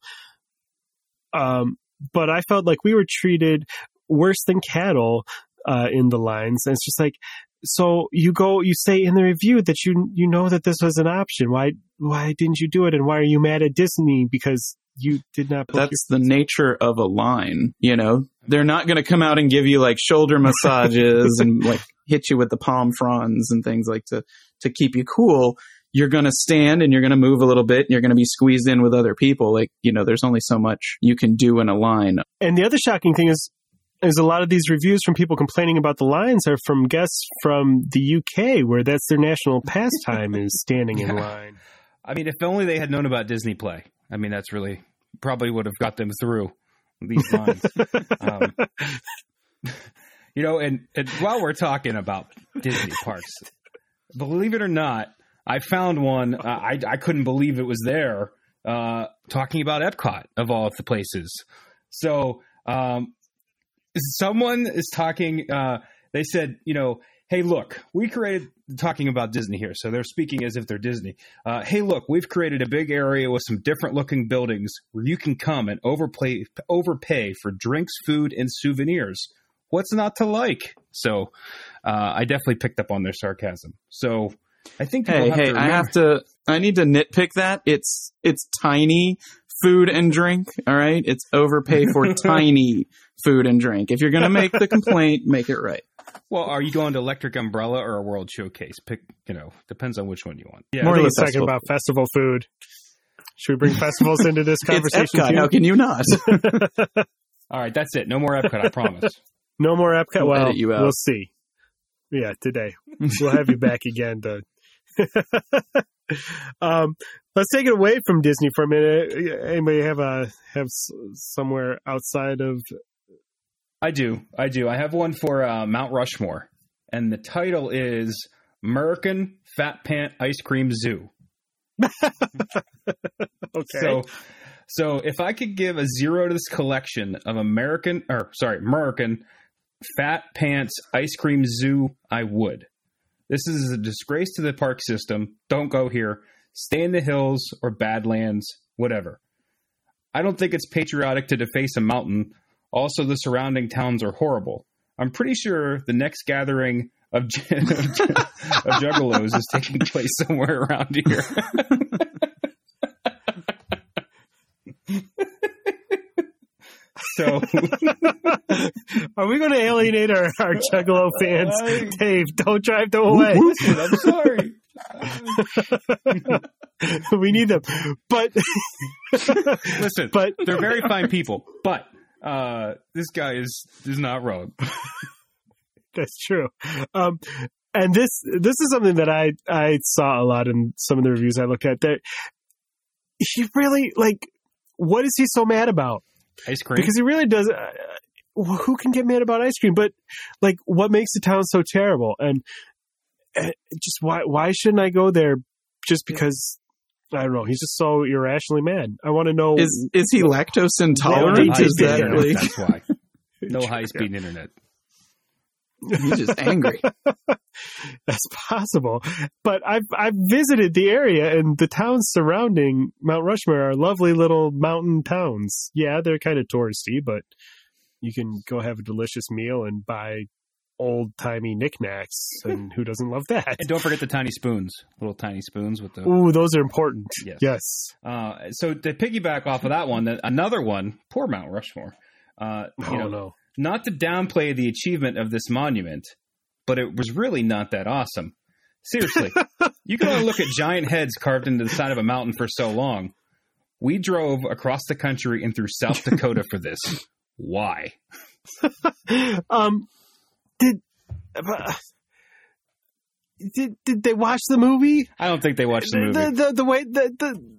Um, but I felt like we were treated worse than cattle uh, in the lines. And it's just like, so you go, you say in the review that you you know that this was an option. Why why didn't you do it? And why are you mad at Disney because you did not? That's the nature of a line. You know, they're not going to come out and give you like shoulder massages and like hit you with the palm fronds and things like to to keep you cool. You're going to stand and you're going to move a little bit. And you're going to be squeezed in with other people. Like you know, there's only so much you can do in a line. And the other shocking thing is, is a lot of these reviews from people complaining about the lines are from guests from the UK, where that's their national pastime is standing in line. I mean, if only they had known about Disney Play. I mean, that's really probably would have got them through these lines. um, you know, and, and while we're talking about Disney parks, believe it or not, I found one. Uh, I I couldn't believe it was there. Uh, talking about Epcot of all of the places. So, um, someone is talking. Uh, they said, you know, hey, look, we created talking about Disney here. So they're speaking as if they're Disney. Uh, hey, look, we've created a big area with some different looking buildings where you can come and overplay, overpay for drinks, food, and souvenirs. What's not to like? So uh, I definitely picked up on their sarcasm. So I think Hey, have hey, I have to. I need to nitpick that. It's it's tiny food and drink. All right, it's overpay for tiny food and drink. If you're gonna make the complaint, make it right. Well, are you going to Electric Umbrella or a World Showcase? Pick, you know, depends on which one you want. Yeah, More I think it's a talking festival. about festival food. Should we bring festivals into this It's conversation? Epcot. too? How can you not? All right, that's it. No more Epcot, I promise. No more Epcot. We'll Well, you we'll see. Yeah, today we'll have you back again. To um, let's take it away from Disney for a minute. Anybody have a have somewhere outside of? I do. I do. I have one for uh, Mount Rushmore, and the title is American Fat Pant Ice Cream Zoo. Okay, So, so if I could give a zero to this collection of American, or sorry, American Fat Pants Ice Cream Zoo, I would. This is a disgrace to the park system. Don't go here. Stay in the hills or Badlands, whatever. I don't think it's patriotic to deface a mountain. Also, the surrounding towns are horrible. I'm pretty sure the next gathering of, of, of juggalos is taking place somewhere around here. so are we going to alienate our our Juggalo fans? Dave, don't drive them away. I'm sorry. we need them, but Listen, but they're very fine people, but uh, this guy is is not wrong. That's true. Um, and this this is something that I I saw a lot in some of the reviews I looked at. That he really like. What is he so mad about? Ice cream. Because he really does. Uh, who can get mad about ice cream? But like, what makes the town so terrible? And uh, just why why shouldn't I go there? Just because I don't know. He's just so irrationally mad. I want to know. Is is he lactose intolerant? Is that internet, really? That's why. No high speed internet. He's just angry. That's possible. But I've I've visited the area and the towns surrounding Mount Rushmore are lovely little mountain towns. Yeah, they're kind of touristy, but you can go have a delicious meal and buy old timey knickknacks, and who doesn't love that? And don't forget the tiny spoons, little tiny spoons with the. Ooh, those are important. Yes. Yes. Uh, so to piggyback off of that one, another one, poor Mount Rushmore. Uh, you Oh know, no. Not to downplay the achievement of this monument, but it was really not that awesome. Seriously, you can only look at giant heads carved into the side of a mountain for so long. We drove across the country and through South Dakota for this. Why? um, did uh, did did they watch the movie? I don't think they watched the movie. The, the, the way the, the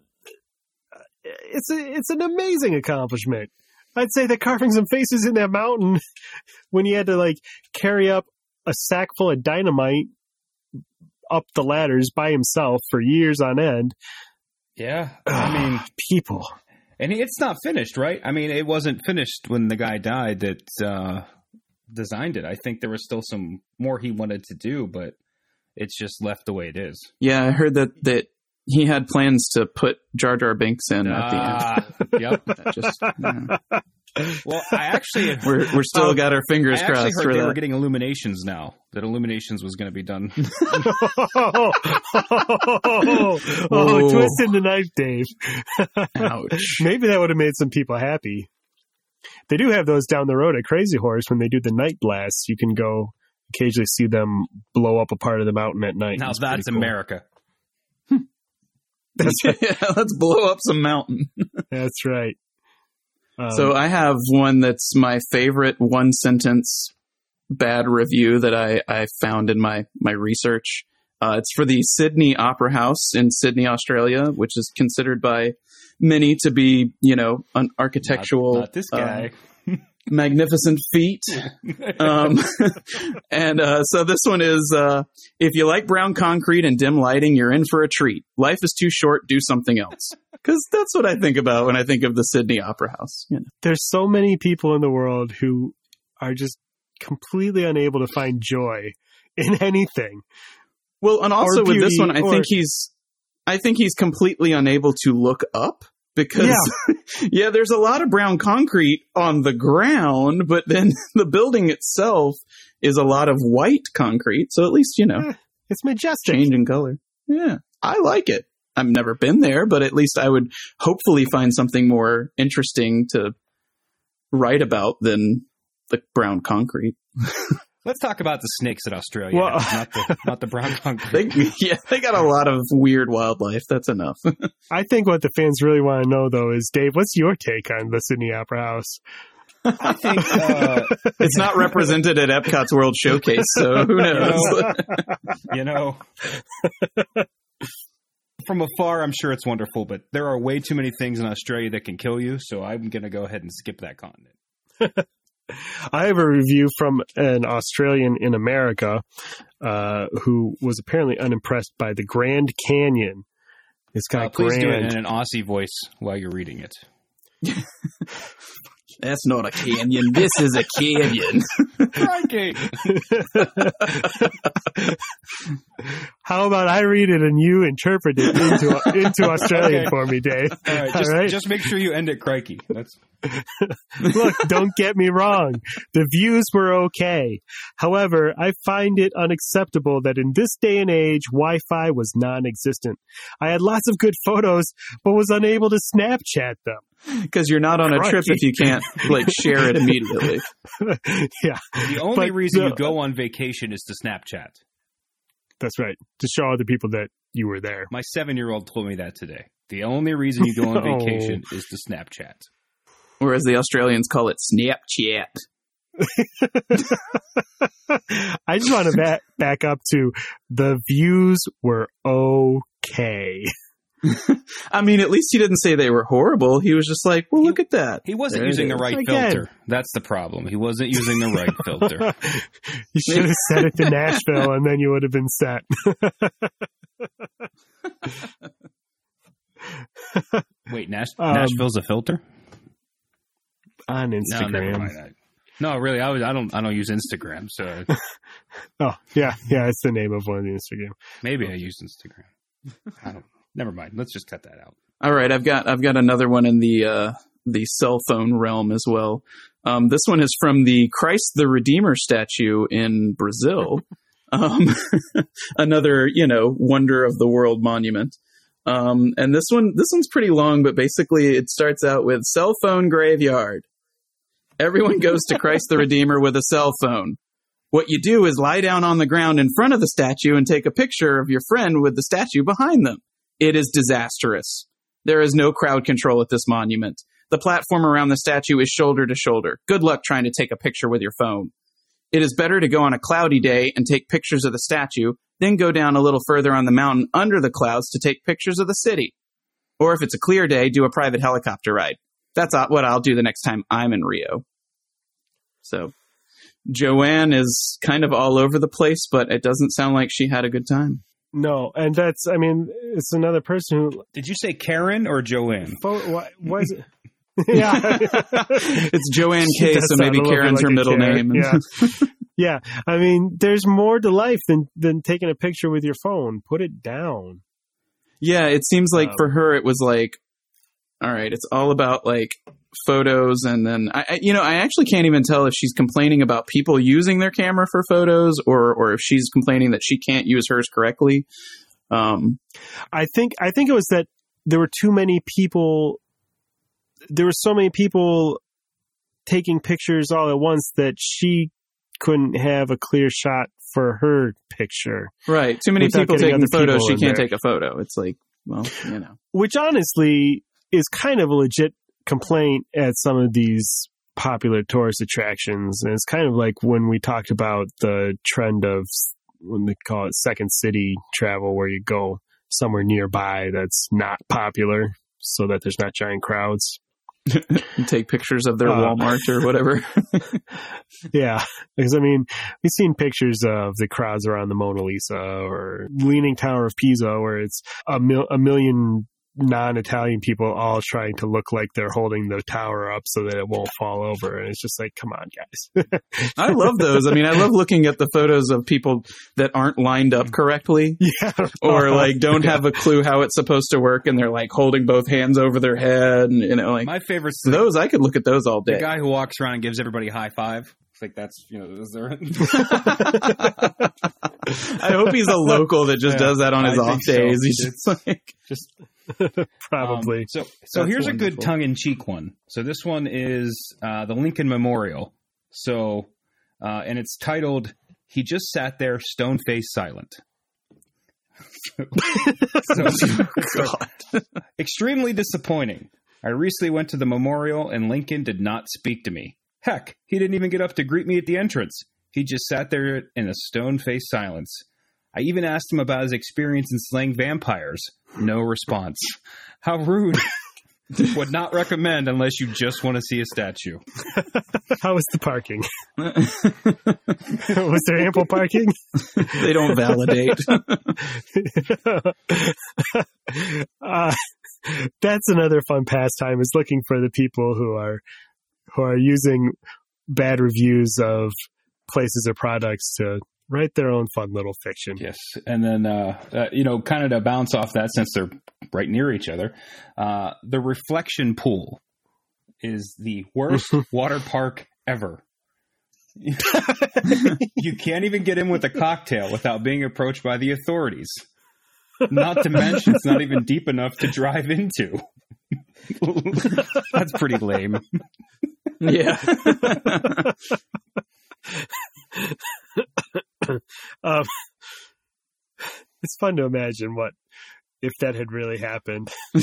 it's a, it's an amazing accomplishment. I'd say the carving some faces in that mountain when you had to like carry up a sack full of dynamite up the ladders by himself for years on end. yeah, I mean, people. and it's not finished, right? I mean, it wasn't finished when the guy died that uh, designed it. I think there was still some more he wanted to do, but it's just left the way it is. Yeah, I heard that that he had plans to put Jar Jar Binks in at the end. Yep. Just yeah. Well, I actually we're we're still Um, got our fingers I actually crossed heard for they were getting Illuminations now. That Illuminations was going to be done. oh, Whoa. twisting the knife, Dave. Ouch. Maybe that would have made some people happy. They do have those down the road at Crazy Horse when they do the night blasts. You can go occasionally see them blow up a part of the mountain at night. now that's cool. America. That's right. yeah, let's blow up some mountain. That's right. Um, so I have one that's my favorite one sentence bad review that I, I found in my, my research. Uh, it's for the Sydney Opera House in Sydney, Australia, which is considered by many to be, you know, an architectural, Not, not this guy. Magnificent feat. um, and uh, so this one is uh, if you like brown concrete and dim lighting, you're in for a treat. Life is too short, do something else. Because that's what I think about when I think of the Sydney Opera House. You know. there's so many people in the world who are just completely unable to find joy in anything. Well, and also with this one, I or- think he's, I think he's completely unable to look up because, yeah. there's a lot of brown concrete on the ground, but then the building itself is a lot of white concrete. So at least you know, eh, It's majestic. change in color. Yeah, I like it. I've never been there, but at least I would hopefully find something more interesting to write about than the brown concrete. Let's talk about the snakes in Australia, Well- not the not the brown They, yeah, they got a lot of weird wildlife. That's enough. I think what the fans really want to know, though, is Dave, what's your take on the Sydney Opera House? I think uh, it's not represented at Epcot's World Showcase, so who knows? you know. From afar, I'm sure it's wonderful, but there are way too many things in Australia that can kill you, so I'm going to go ahead and skip that continent. I have a review from an Australian in America uh, who was apparently unimpressed by the Grand Canyon. It's got Uh, please do it in an Aussie voice while you're reading it. That's not a canyon. This is a canyon. Crikey! How about I read it and you interpret it into into Australian Okay. for me, Dave? All right, just, right. just make sure you end it crikey. That's Look, don't get me wrong. The views were okay. However, I find it unacceptable that in this day and age, Wi-Fi was non-existent. I had lots of good photos, but was unable to Snapchat them. Because you're not on a trip if you can't like share it immediately. yeah, the only But reason the- you go on vacation is to Snapchat. that's right. To show other people that you were there. My seven year old told me that today. The only reason you go on Oh. vacation is to Snapchat. Or as the Australians call it, Snapchat. I just want to back back up to the views were okay. I mean, at least he didn't say they were horrible. He was just like, well, look at that. He wasn't There using the right Again. filter. That's the problem. He wasn't using the right filter. you should have said it to Nashville, and then you would have been set. Wait, Nash- Um, Nashville's a filter? on No, Instagram. mind that. No, really, I was. I don't. I don't use Instagram, so oh, yeah, yeah, it's the name of one of the Instagram. maybe I use Instagram. I don't. Never mind. Let's just cut that out. All right, I've got I've got another one in the uh, the cell phone realm as well. Um, this one is from the Christ the Redeemer statue in Brazil. um, another you know wonder of the world monument. Um, and this one this one's pretty long, but basically it starts out with cell phone graveyard. Everyone goes to Christ the Redeemer with a cell phone. What you do is lie down on the ground in front of the statue and take a picture of your friend with the statue behind them. It is disastrous. There is no crowd control at this monument. The platform around the statue is shoulder to shoulder. Good luck trying to take a picture with your phone. It is better to go on a cloudy day and take pictures of the statue, then go down a little further on the mountain under the clouds to take pictures of the city. Or if it's a clear day, do a private helicopter ride. That's what I'll do the next time I'm in Rio. So, Joanne is kind of all over the place, but it doesn't sound like she had a good time. No, and that's, I mean, it's another person who, Did you say Karen or Joanne? pho- what was it? yeah. It's Joanne She K, so maybe a little bit Karen's like her middle Karen. name. Yeah. yeah. I mean, there's more to life than, than taking a picture with your phone. Put it down. Yeah, it seems like Um, for her it was like, all right, it's all about like photos, and then I, I, you know, I actually can't even tell if she's complaining about people using their camera for photos, or or if she's complaining that she can't use hers correctly. Um, I think I think it was that there were too many people. There were so many people taking pictures all at once that she couldn't have a clear shot for her picture. right, too many people taking photos, people she can't there. take a photo. It's like, well, you know, Which honestly is kind of a legit complaint at some of these popular tourist attractions, and it's kind of like when we talked about the trend of when they call it second city travel, where you go somewhere nearby that's not popular, so that there's not giant crowds. take pictures of their Uh, Walmart or whatever. Yeah, because I mean, we've seen pictures of the crowds around the Mona Lisa or Leaning Tower of Pisa, where it's a, mil- a million non-Italian people all trying to look like they're holding the tower up so that it won't fall over, and it's just like, come on, guys. I love those. I mean, I love looking at the photos of people that aren't lined up correctly. yeah, or like don't have a clue how it's supposed to work and they're like holding both hands over their head and you know like My favorite, the, those i could look at those all day. the guy who walks around and gives everybody a high five. It's like that's you know, is there? I hope he's a local that just Yeah, does that on his I off think so. days. He's just like, Just Probably. Um, so, so That's here's a good tongue-in-cheek one. So this one is uh, the Lincoln Memorial. So, uh, and it's titled "He just sat there, stone-faced, silent." so, so- extremely disappointing. I recently went to the memorial, and Lincoln did not speak to me. Heck, he didn't even get up to greet me at the entrance. He just sat there in a stone-faced silence. I even asked him about his experience in slaying vampires. No response. How rude. Would not recommend unless you just want to see a statue. How was the parking? was there ample parking? they don't validate. uh, that's another fun pastime is looking for the people who are who are using bad reviews of places or products to write their own fun little fiction. Yes, and then uh, uh, you know, kind of to bounce off that, since they're right near each other, uh, the reflection pool is the worst water park ever. you can't even get in with a cocktail without being approached by the authorities. Not to mention, it's not even deep enough to drive into. That's pretty lame. yeah. Um, it's fun to imagine what if that had really happened,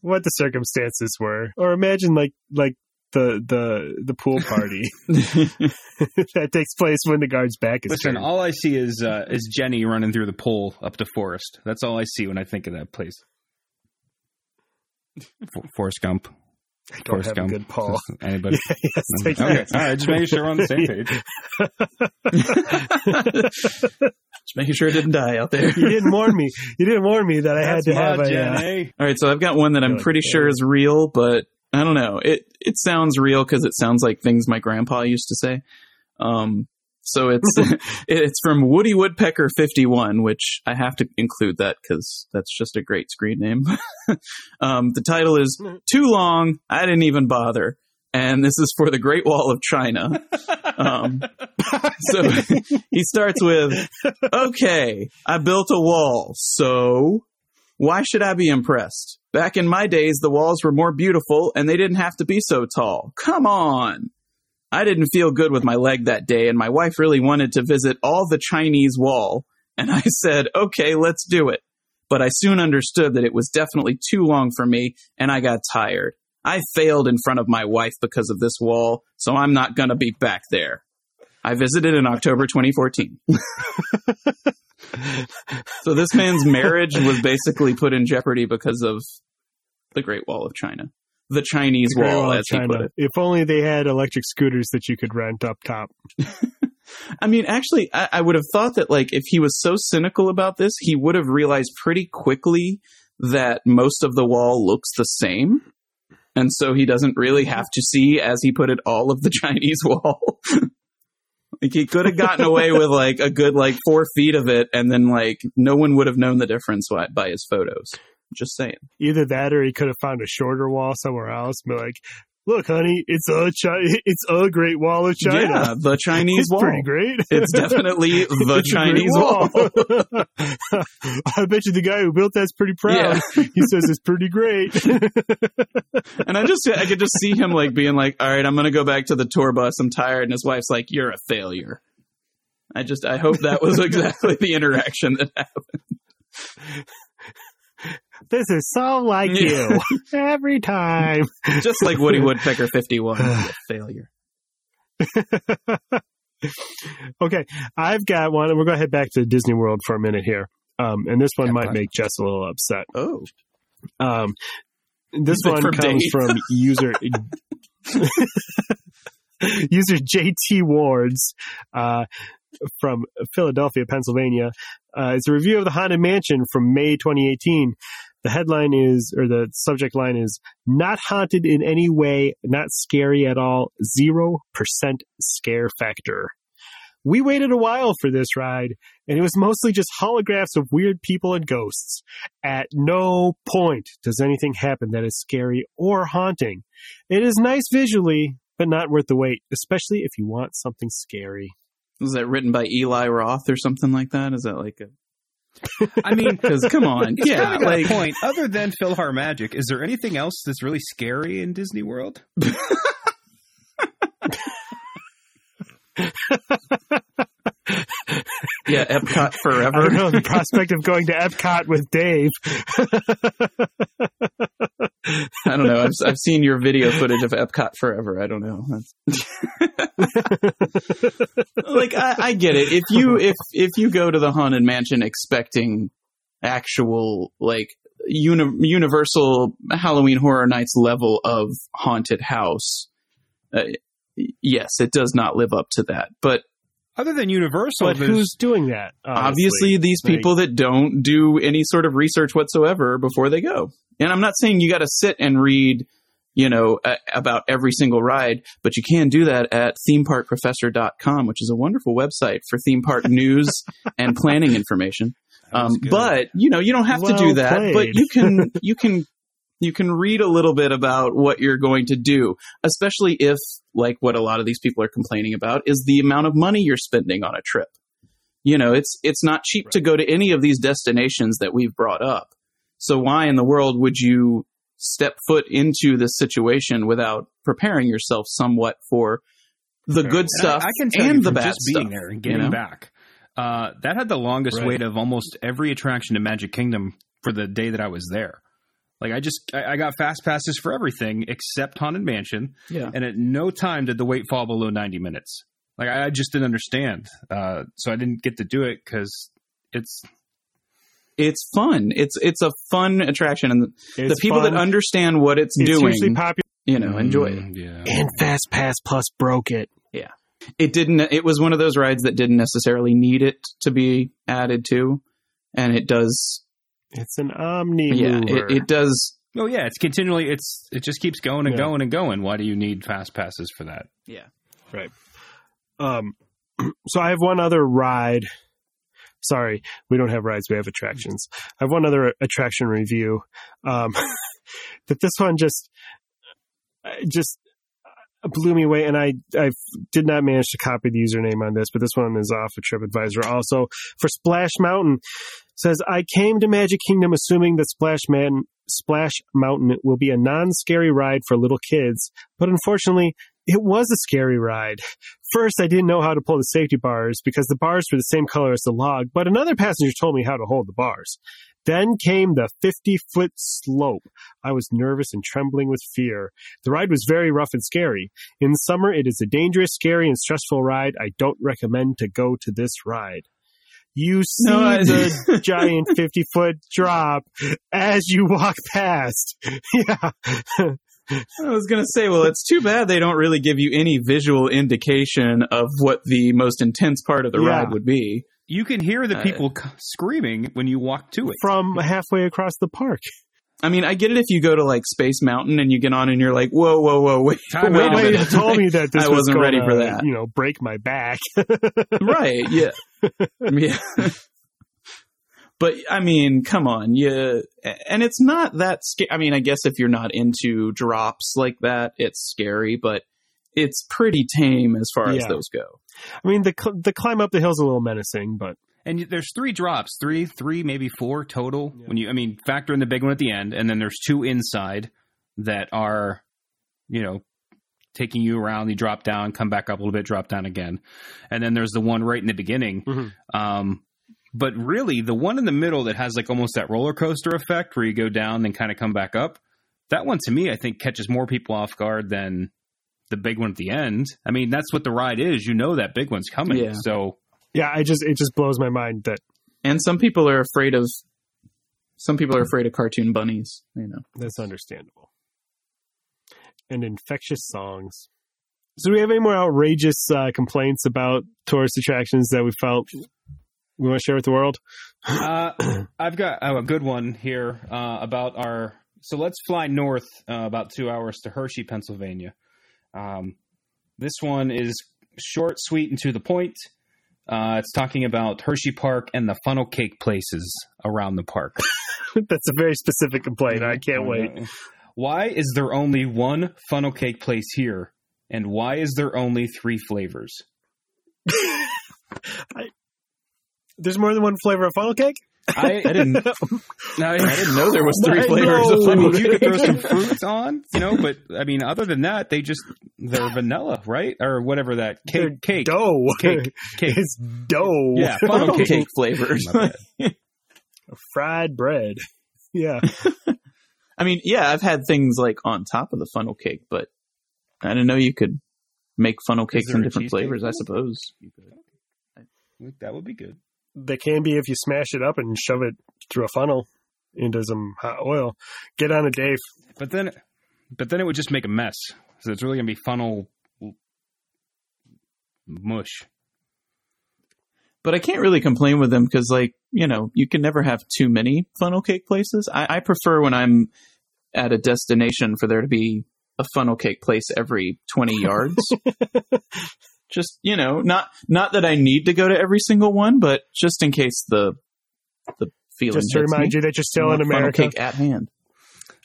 what the circumstances were, or imagine like like the the the pool party that takes place when the guard's back is Listen, turned. all I see is uh, is Jenny running through the pool up to Forrest. That's all I see when I think of that place. For, Forrest Gump. I don't Forrest have Gump. a good Paul. Anybody? yes, I okay, all right. Just making sure we're on the same page. Just making sure it didn't die out there. You didn't warn me. You didn't warn me that I had to have a. Uh, All right, so I've got one that I'm Good pretty sure is real, but I don't know. It it sounds real because it sounds like things my grandpa used to say. Um, so it's it's from Woody Woodpecker 51, which I have to include that because that's just a great screen name. um, the title is too long. I didn't even bother, and this is for the Great Wall of China. Um, so he starts with, "Okay, I built a wall, so." Why should I be impressed? Back in my days, the walls were more beautiful and they didn't have to be so tall. Come on! I didn't feel good with my leg that day, and my wife really wanted to visit all the Chinese wall, and I said, okay, let's do it. But I soon understood that it was definitely too long for me, and I got tired. I failed in front of my wife because of this wall, so I'm not gonna be back there. I visited in October 2014. so this man's marriage was basically put in jeopardy because of the Great Wall of China. The Chinese Great Wall, as he put China. it. If only they had electric scooters that you could rent up top. I mean, actually, I, I would have thought that, like, if he was so cynical about this, he would have realized pretty quickly that most of the wall looks the same. And so he doesn't really have to see, as he put it, all of the Chinese wall. like, he could have gotten away with, like, a good, like, four feet of it, and then, like, no one would have known the difference by, by his photos. Just saying. Either that, or he could have found a shorter wall somewhere else. Be like, "Look, honey, it's a Chi- it's a Great Wall of China. Yeah, the Chinese it's wall. pretty great. It's definitely the It's Chinese wall. I bet you the guy who built that's pretty proud. he says it's pretty great. And I just, I could just see him like being like, all right, I'm going to go back to the tour bus. I'm tired. And his wife's like, you're a failure. I just, I hope that was exactly the interaction that happened. This is so like Yeah. you every time. Just like Woody Woodpecker 51. Failure. okay, I've got one, and we're going to head back to Disney World for a minute here. Um, and this one Yeah, might make Jess a little upset. Oh. Um, this one from comes Dave? from user user JT Wards uh, from Philadelphia, Pennsylvania. Uh, it's a review of the Haunted Mansion from May 2018. The headline is, or the subject line is, not haunted in any way, not scary at all, 0% scare factor. We waited a while for this ride, and it was mostly just holographs of weird people and ghosts. At no point does anything happen that is scary or haunting. It is nice visually, but not worth the wait, especially if you want something scary. Is that written by Eli Roth or something like that? Is that like a? I mean, Because come on, yeah, like point. Other than PhilharMagic, is there anything else that's really scary in Disney World? yeah, Epcot I forever. don't know the prospect of going to Epcot with Dave. I don't know. I've, I've seen your video footage of Epcot forever. I don't know. Like I, I get it. If you if if you go to the haunted mansion expecting actual like uni- universal Halloween Horror Nights level of haunted house, uh, yes, it does not live up to that. But Other than Universal, But who's doing that? obviously honestly? these Like, people that don't do any sort of research whatsoever before they go and i'm not saying you got to sit and read you know a, about every single ride but you can do that at themeparkprofessor.com which is a wonderful website for theme park news and planning information um, but you know you don't have to do that played. but you can you can you can read a little bit about what you're going to do especially if like what a lot of these people are complaining about is the amount of money you're spending on a trip you know it's it's not cheap to go to any of these destinations that we've brought up so why in the world would you step foot into this situation without preparing yourself somewhat for the good And stuff I, can tell and you the bad just stuff being there and you getting know? back. Uh, that had the longest Right. wait of almost every attraction in Magic Kingdom for the day that I was there. Like I just I, I got fast passes for everything except Haunted Mansion, yeah. And at no time did the wait fall below ninety minutes. Like I, I just didn't understand, uh, so I didn't get to do it because it's it's fun. It's it's a fun attraction. And the it's people fun. that understand what it's, it's doing hugely popular, you know enjoy it. Mm, Yeah, and Fast Pass Plus broke it. Yeah, it didn't it was one of those rides that didn't necessarily need it to be added to. And it does It's an omni yeah it, it does Oh yeah, it's continually it's it just keeps going and Yeah. going and going. Why do you need fast passes for that? yeah right. Um, so I have one other ride. Sorry, we don't have rides. We have attractions. I have one other attraction review. Um, that this one just, just blew me away, and I I did not manage to copy the username on this, but this one is off of TripAdvisor. Also for Splash Mountain says I came to Magic Kingdom assuming that Splash Man Splash Mountain will be a non-scary ride for little kids, but unfortunately, it was a scary ride. First, I didn't know how to pull the safety bars because the bars were the same color as the log, but another passenger told me how to hold the bars. Then came the 50 foot slope. I was nervous and trembling with fear. The ride was very rough and scary. In summer, it is a dangerous, scary, and stressful ride. I don't recommend to go to this ride. You see No, I- the giant 50 foot drop as you walk past. yeah. I was going to say, well, it's too bad they don't really give you any visual indication of what the most intense part of the Yeah. ride would be. You can hear the Uh, people c- screaming when you walk to it. From halfway across the park. I mean, I get it if you go to like Space Mountain and you get on and you're like, whoa, whoa, whoa, wait, Time wait out. Minute. told me that this I was wasn't gonna, ready for that. You know, break my back. right? Yeah, yeah. but I mean, come on, you. And it's not that scary. I mean, I guess if you're not into drops like that, it's scary, but it's pretty tame as far as those go. I mean, the the climb up the hill's is a little menacing, but And there's three drops, three, three, maybe four total. Yeah. When you, I mean, factor in the big one at the end, and then there's two inside that are, you know, taking you around. You drop down, come back up a little bit, drop down again, and then there's the one right in the beginning. Mhm. Um, but really, the one in the middle that has like almost that roller coaster effect, where you go down and kind of come back up. That one to me, I think, catches more people off guard than the big one at the end. I mean, that's what the ride is. You know that big one's coming. Yeah. So yeah, I just it just blows my mind that And some people are afraid of. Some people are afraid of cartoon bunnies. You know. that's understandable. And infectious songs. So, do we have any more outrageous uh, complaints about tourist attractions that we felt we want to share with the world? Uh, I've got oh, a good one here uh, about our. So let's fly north uh, about two hours to Hershey, Pennsylvania. Um, this one is short, sweet, and to the point. Uh, it's talking about Hershey Park and the funnel cake places around the park. That's a very specific complaint. I can't wait. Why is there only one funnel cake place here? And why is there only three flavors? I, there's more than one flavor of funnel cake? I, I didn't. I didn't know there was three I flavors know. of I mean, you could throw some fruits on, you know, but I mean, other than that, they just they're vanilla, right, or whatever that They're cake, cake, Dough. cake, cake. It's dough. Yeah, funnel cake, cake. flavors. Fried bread. Yeah. I mean, yeah, I've had things like on top of the funnel cake, but I didn't know you could make funnel cake from a different flavors. I one? suppose. That would be good. They can be if you smash it up and shove it through a funnel into some hot oil. Get on it, Dave. But then, but then it would just make a mess. So it's really gonna be funnel mush. But I can't really complain with them because, like, you know, you can never have too many funnel cake places. I, I prefer when I'm at a destination for there to be a funnel cake place every 20 yards. just, you know, not not that I need to go to every single one, but just in case the the feeling Just to remind me, you that you're still want in funnel America. cake at hand.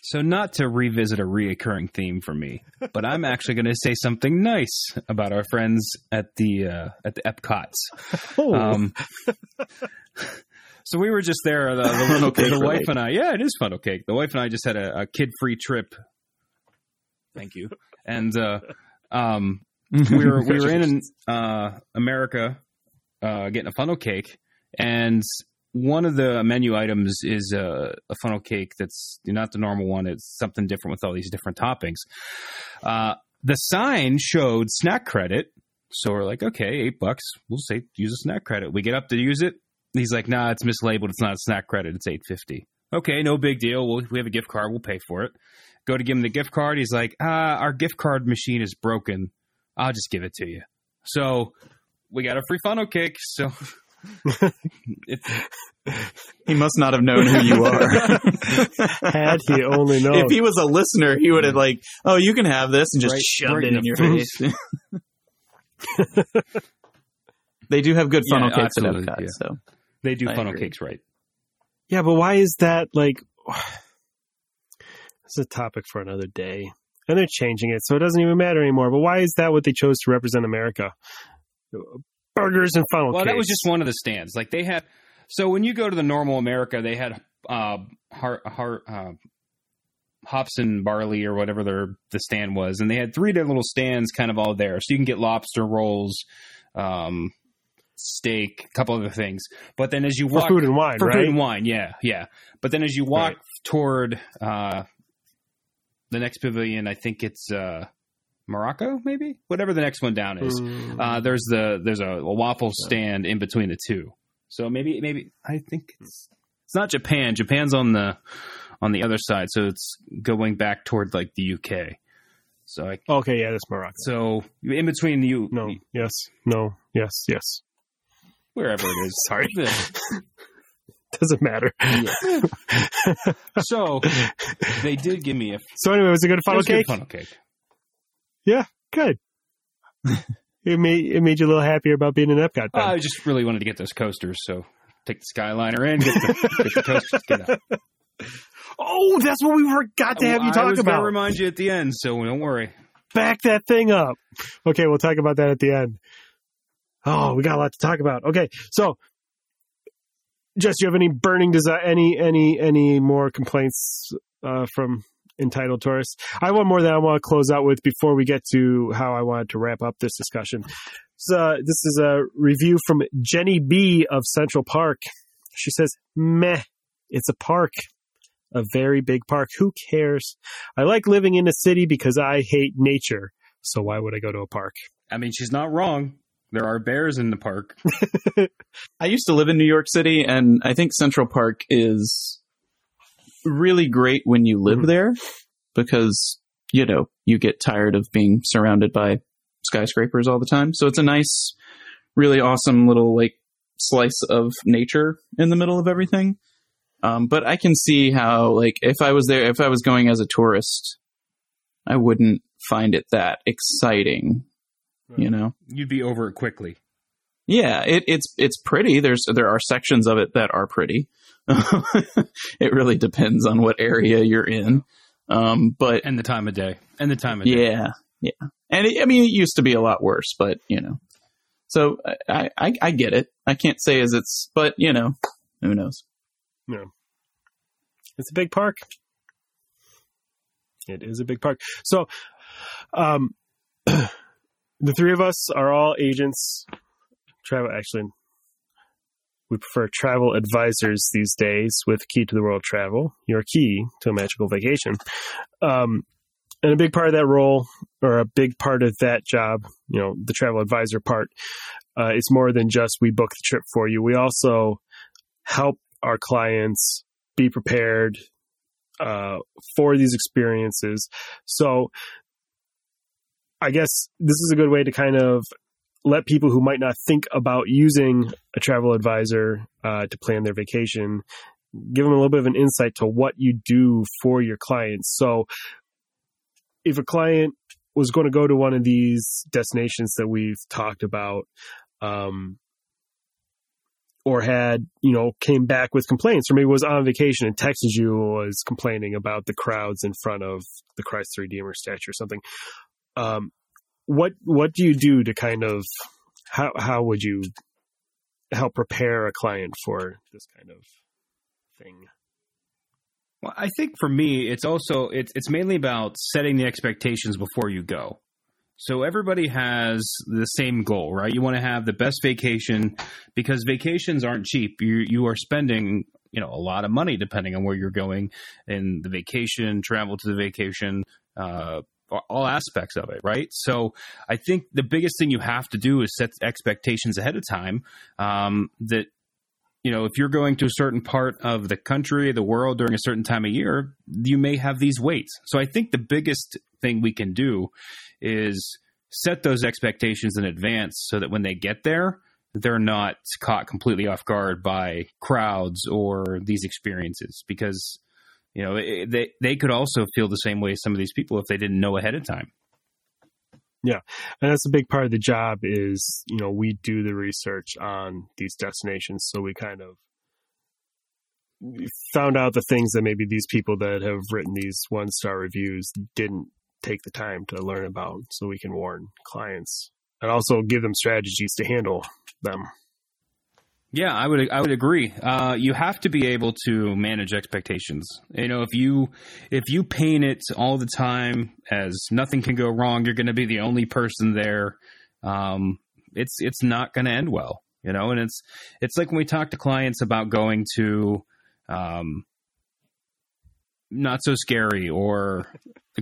So not to revisit a reoccurring theme for me, but I'm actually going to say something nice about our friends at the uh, at the Epcots. Oh, Um, so we were just there. The, the, Funnel the wife related. and I, yeah, it is funnel cake. The wife and I just had a, a kid-free trip. Thank you. And uh, um, we were we were in uh, America uh, getting a funnel cake, and one of the menu items is a, a funnel cake that's not the normal one. It's something different with all these different toppings. Uh, the sign showed snack credit, so we're like, okay, eight bucks. We'll say use a snack credit. We get up to use it. He's like, nah, it's mislabeled. It's not a snack credit. It's eight fifty. Okay, no big deal. We'll, we have a gift card. We'll pay for it. Go to give him the gift card. He's like, ah, our gift card machine is broken. I'll just give it to you. So we got a free funnel cake. So it's He must not have known who you are. had he only known. if he was a listener, he would have like, "Oh, you can have this," and just Right- shoved right it in in, your face. face. they do have good Yeah, funnel cakes at absolutely, Epcot, yeah. so they do I funnel agree. cakes right. yeah, but why is that like? It's a topic for another day, and they're changing it, so it doesn't even matter anymore. But why is that what they chose to represent America? Burgers and funnel Well, cakes. that was just one of the stands. Like they had. So when you go to the normal America, they had uh, har, har, uh, hops and barley or whatever their the stand was, and they had three different little stands, kind of all there. So you can get lobster rolls, um, steak, a couple other things. But then as you for walk food and wine, for right? food and wine, yeah, yeah. But then as you walk Right. toward uh, the next pavilion, I think it's uh, Morocco, maybe whatever the next one down is. Mm. Uh, there's the there's a, a waffle stand in between the two. So maybe maybe I think it's it's not Japan. Japan's on the on the other side, so it's going back toward like the UK. So I, okay, yeah, that's Morocco. so in between the U No, yes, no, yes, yes. wherever it is. Sorry. Yeah. Doesn't matter. So they did give me a So anyway, was it good it funnel was a good cake? funnel cake. Yeah, good. it made it made you a little happier about being in Epcot. Then. I just really wanted to get those coasters, so take the Skyliner in, get the, get the coasters, get out. oh, that's what we forgot to have you talk about. remind you at the end, so don't worry. Back that thing up. Okay, we'll talk about that at the end. Oh, we got a lot to talk about. Okay, so Jess, do you have any burning desire? Any any any more complaints uh, from entitled tourists? I want more that I want to close out with before we get to how I wanted to wrap up this discussion. So, uh, this is a review from Jenny B of Central Park. She says, "Meh, it's a park." A very big park. Who cares? I like living in a city because I hate nature. So why would I go to a park? I mean, she's not wrong. There are bears in the park. I used to live in New York City, and I think Central Park is really great when you live Mhm. there because, you know, you get tired of being surrounded by skyscrapers all the time. So it's a nice, really awesome little, like, slice of nature in the middle of everything. Um, but I can see how, like, if I was there, if I was going as a tourist, I wouldn't find it that exciting, you know? You'd be over it quickly. Yeah, it, it's it's pretty. There's there are sections of it that are pretty. it really depends on what area you're in. Um, but And the time of day. And the time of day. yeah, yeah, and it, I mean it used to be a lot worse, but you know, So I, I, I get it. I can't say as it's, but you know, who knows? Yeah it's a big park. It is a big park. So, um, the three of us are all agents. Travel, actually, we prefer travel advisors these days with Key to the World Travel, your key to a magical vacation. Um, and a big part of that role, or a big part of that job, you know, the travel advisor part, uh, is more than just we book the trip for you. We also help our clients be prepared uh, for these experiences. So, I guess this is a good way to kind of let people who might not think about using a travel advisor uh, to plan their vacation give them a little bit of an insight to what you do for your clients. So, if a client was going to go to one of these destinations that we've talked about, um, or had, you know, came back with complaints, or maybe was on vacation and texted you was complaining about the crowds in front of the Christ the Redeemer statue or something. Um, what what do you do to kind of how how would you help prepare a client for this kind of thing? Well, I think for me, it's also it's it's mainly about setting the expectations before you go. So everybody has the same goal, right? You want to have the best vacation because vacations aren't cheap. You you are spending you know a lot of money depending on where you're going and the vacation, travel to the vacation, uh, all aspects of it, right? So I think the biggest thing you have to do is set expectations ahead of time. Um, that you know, if you're going to a certain part of the country, the world during a certain time of year, you may have these waits. So I think the biggest thing we can do is set those expectations in advance so that when they get there, they're not caught completely off guard by crowds or these experiences because you know they they could also feel the same way as some of these people if they didn't know ahead of time Yeah, and that's a big part of the job. Is you know we do the research on these destinations, so we kind of found out the things that maybe these people that have written these one star reviews didn't take the time to learn about, so we can warn clients and also give them strategies to handle them. Yeah, I would I would agree. Uh, you have to be able to manage expectations. You know, if you if you paint it all the time as nothing can go wrong, you're going to be the only person there. Um, it's it's not going to end well. You know, and it's it's like when we talk to clients about going to um, not so scary or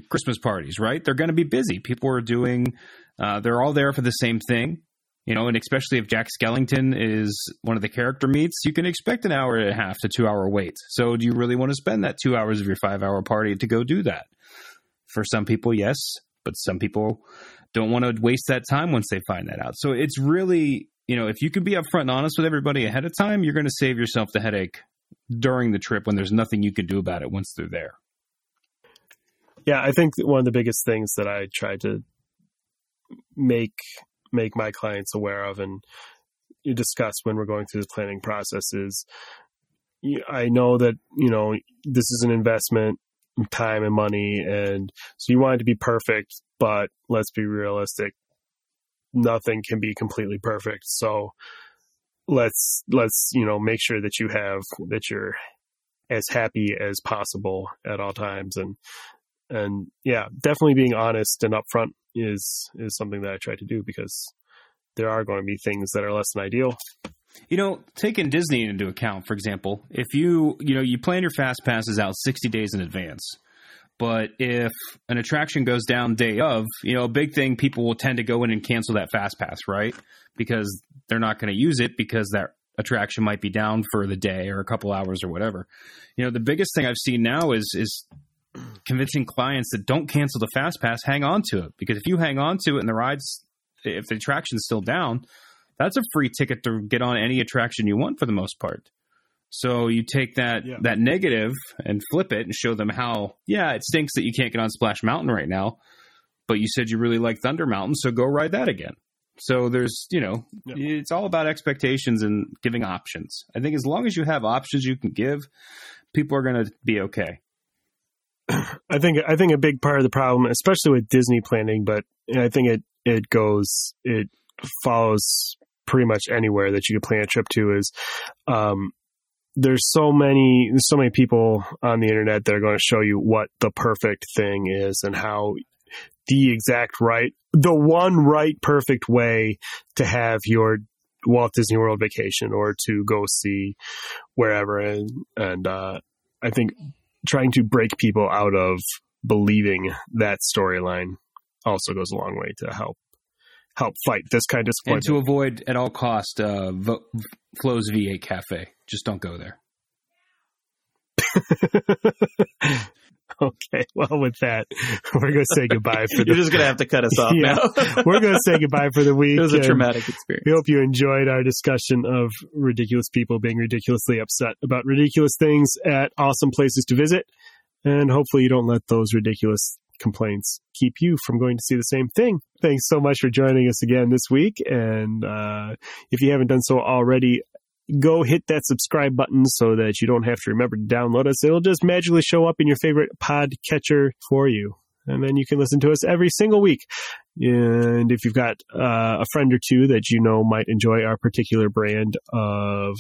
Christmas parties, right? They're going to be busy. People are doing. Uh, they're all there for the same thing you know, and especially if Jack Skellington is one of the character meets, you can expect an hour and a half to two hour wait. So, do you really want to spend that two hours of your five hour party to go do that? For some people, yes, but some people don't want to waste that time once they find that out. So, it's really, you know, if you can be upfront and honest with everybody ahead of time, you're going to save yourself the headache during the trip when there's nothing you can do about it once they're there. Yeah, I think one of the biggest things that I try to make make my clients aware of and discuss when we're going through the planning process is I know that, you know, this is an investment, time and money, and so you want it to be perfect, but let's be realistic. Nothing can be completely perfect. So let's let's, you know, make sure that you have that you're as happy as possible at all times and and yeah, definitely being honest and upfront is is something that I try to do because there are going to be things that are less than ideal. You know, taking Disney into account, for example, if you you know you plan your fast passes out sixty days in advance, but if an attraction goes down day of, you know, a big thing people will tend to go in and cancel that fast pass, right? Because they're not going to use it because that attraction might be down for the day or a couple hours or whatever. You know, the biggest thing I've seen now is is convincing clients that don't cancel the fast pass, hang on to it because if you hang on to it and the ride's if the attraction's still down, that's a free ticket to get on any attraction you want for the most part. So you take that Yeah. that negative and flip it and show them how yeah, it stinks that you can't get on Splash Mountain right now, but you said you really like Thunder Mountain, so go ride that again. So there's, you know, Yeah. it's all about expectations and giving options. I think as long as you have options you can give, people are going to be okay. I think I think a big part of the problem, especially with Disney planning, but I think it it goes it follows pretty much anywhere that you could plan a trip to is um, there's so many so many people on the internet that are going to show you what the perfect thing is and how the exact right the one right perfect way to have your Walt Disney World vacation or to go see wherever and and uh, I think trying to break people out of believing that storyline also goes a long way to help help fight this kind of And to avoid at all cost uh, Vo- Flo's V8 Cafe. Just don't go there. okay, well, with that, we're going to say goodbye for You're the. just gonna have to cut us off Yeah. now. we're going to say goodbye for the week. it was a traumatic experience. We hope you enjoyed our discussion of ridiculous people being ridiculously upset about ridiculous things at awesome places to visit, and hopefully you don't let those ridiculous complaints keep you from going to see the same thing. Thanks so much for joining us again this week, and uh, if you haven't done so already, go hit that subscribe button so that you don't have to remember to download us. It'll just magically show up in your favorite pod catcher for you. And then you can listen to us every single week. And if you've got uh, a friend or two that you know might enjoy our particular brand of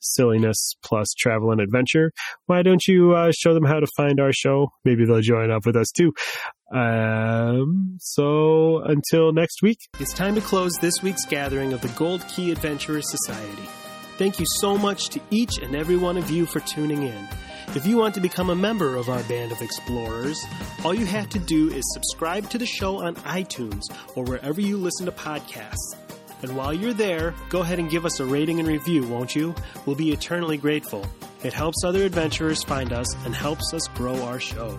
silliness plus travel and adventure, why don't you uh, show them how to find our show? Maybe they'll join up with us too. Um, so until next week, it's time to close this week's gathering of the Gold Key Adventurers Society. Thank you so much to each and every one of you for tuning in. If you want to become a member of our band of explorers, all you have to do is subscribe to the show on iTunes or wherever you listen to podcasts. And while you're there, go ahead and give us a rating and review, won't you? We'll be eternally grateful. It helps other adventurers find us and helps us grow our show.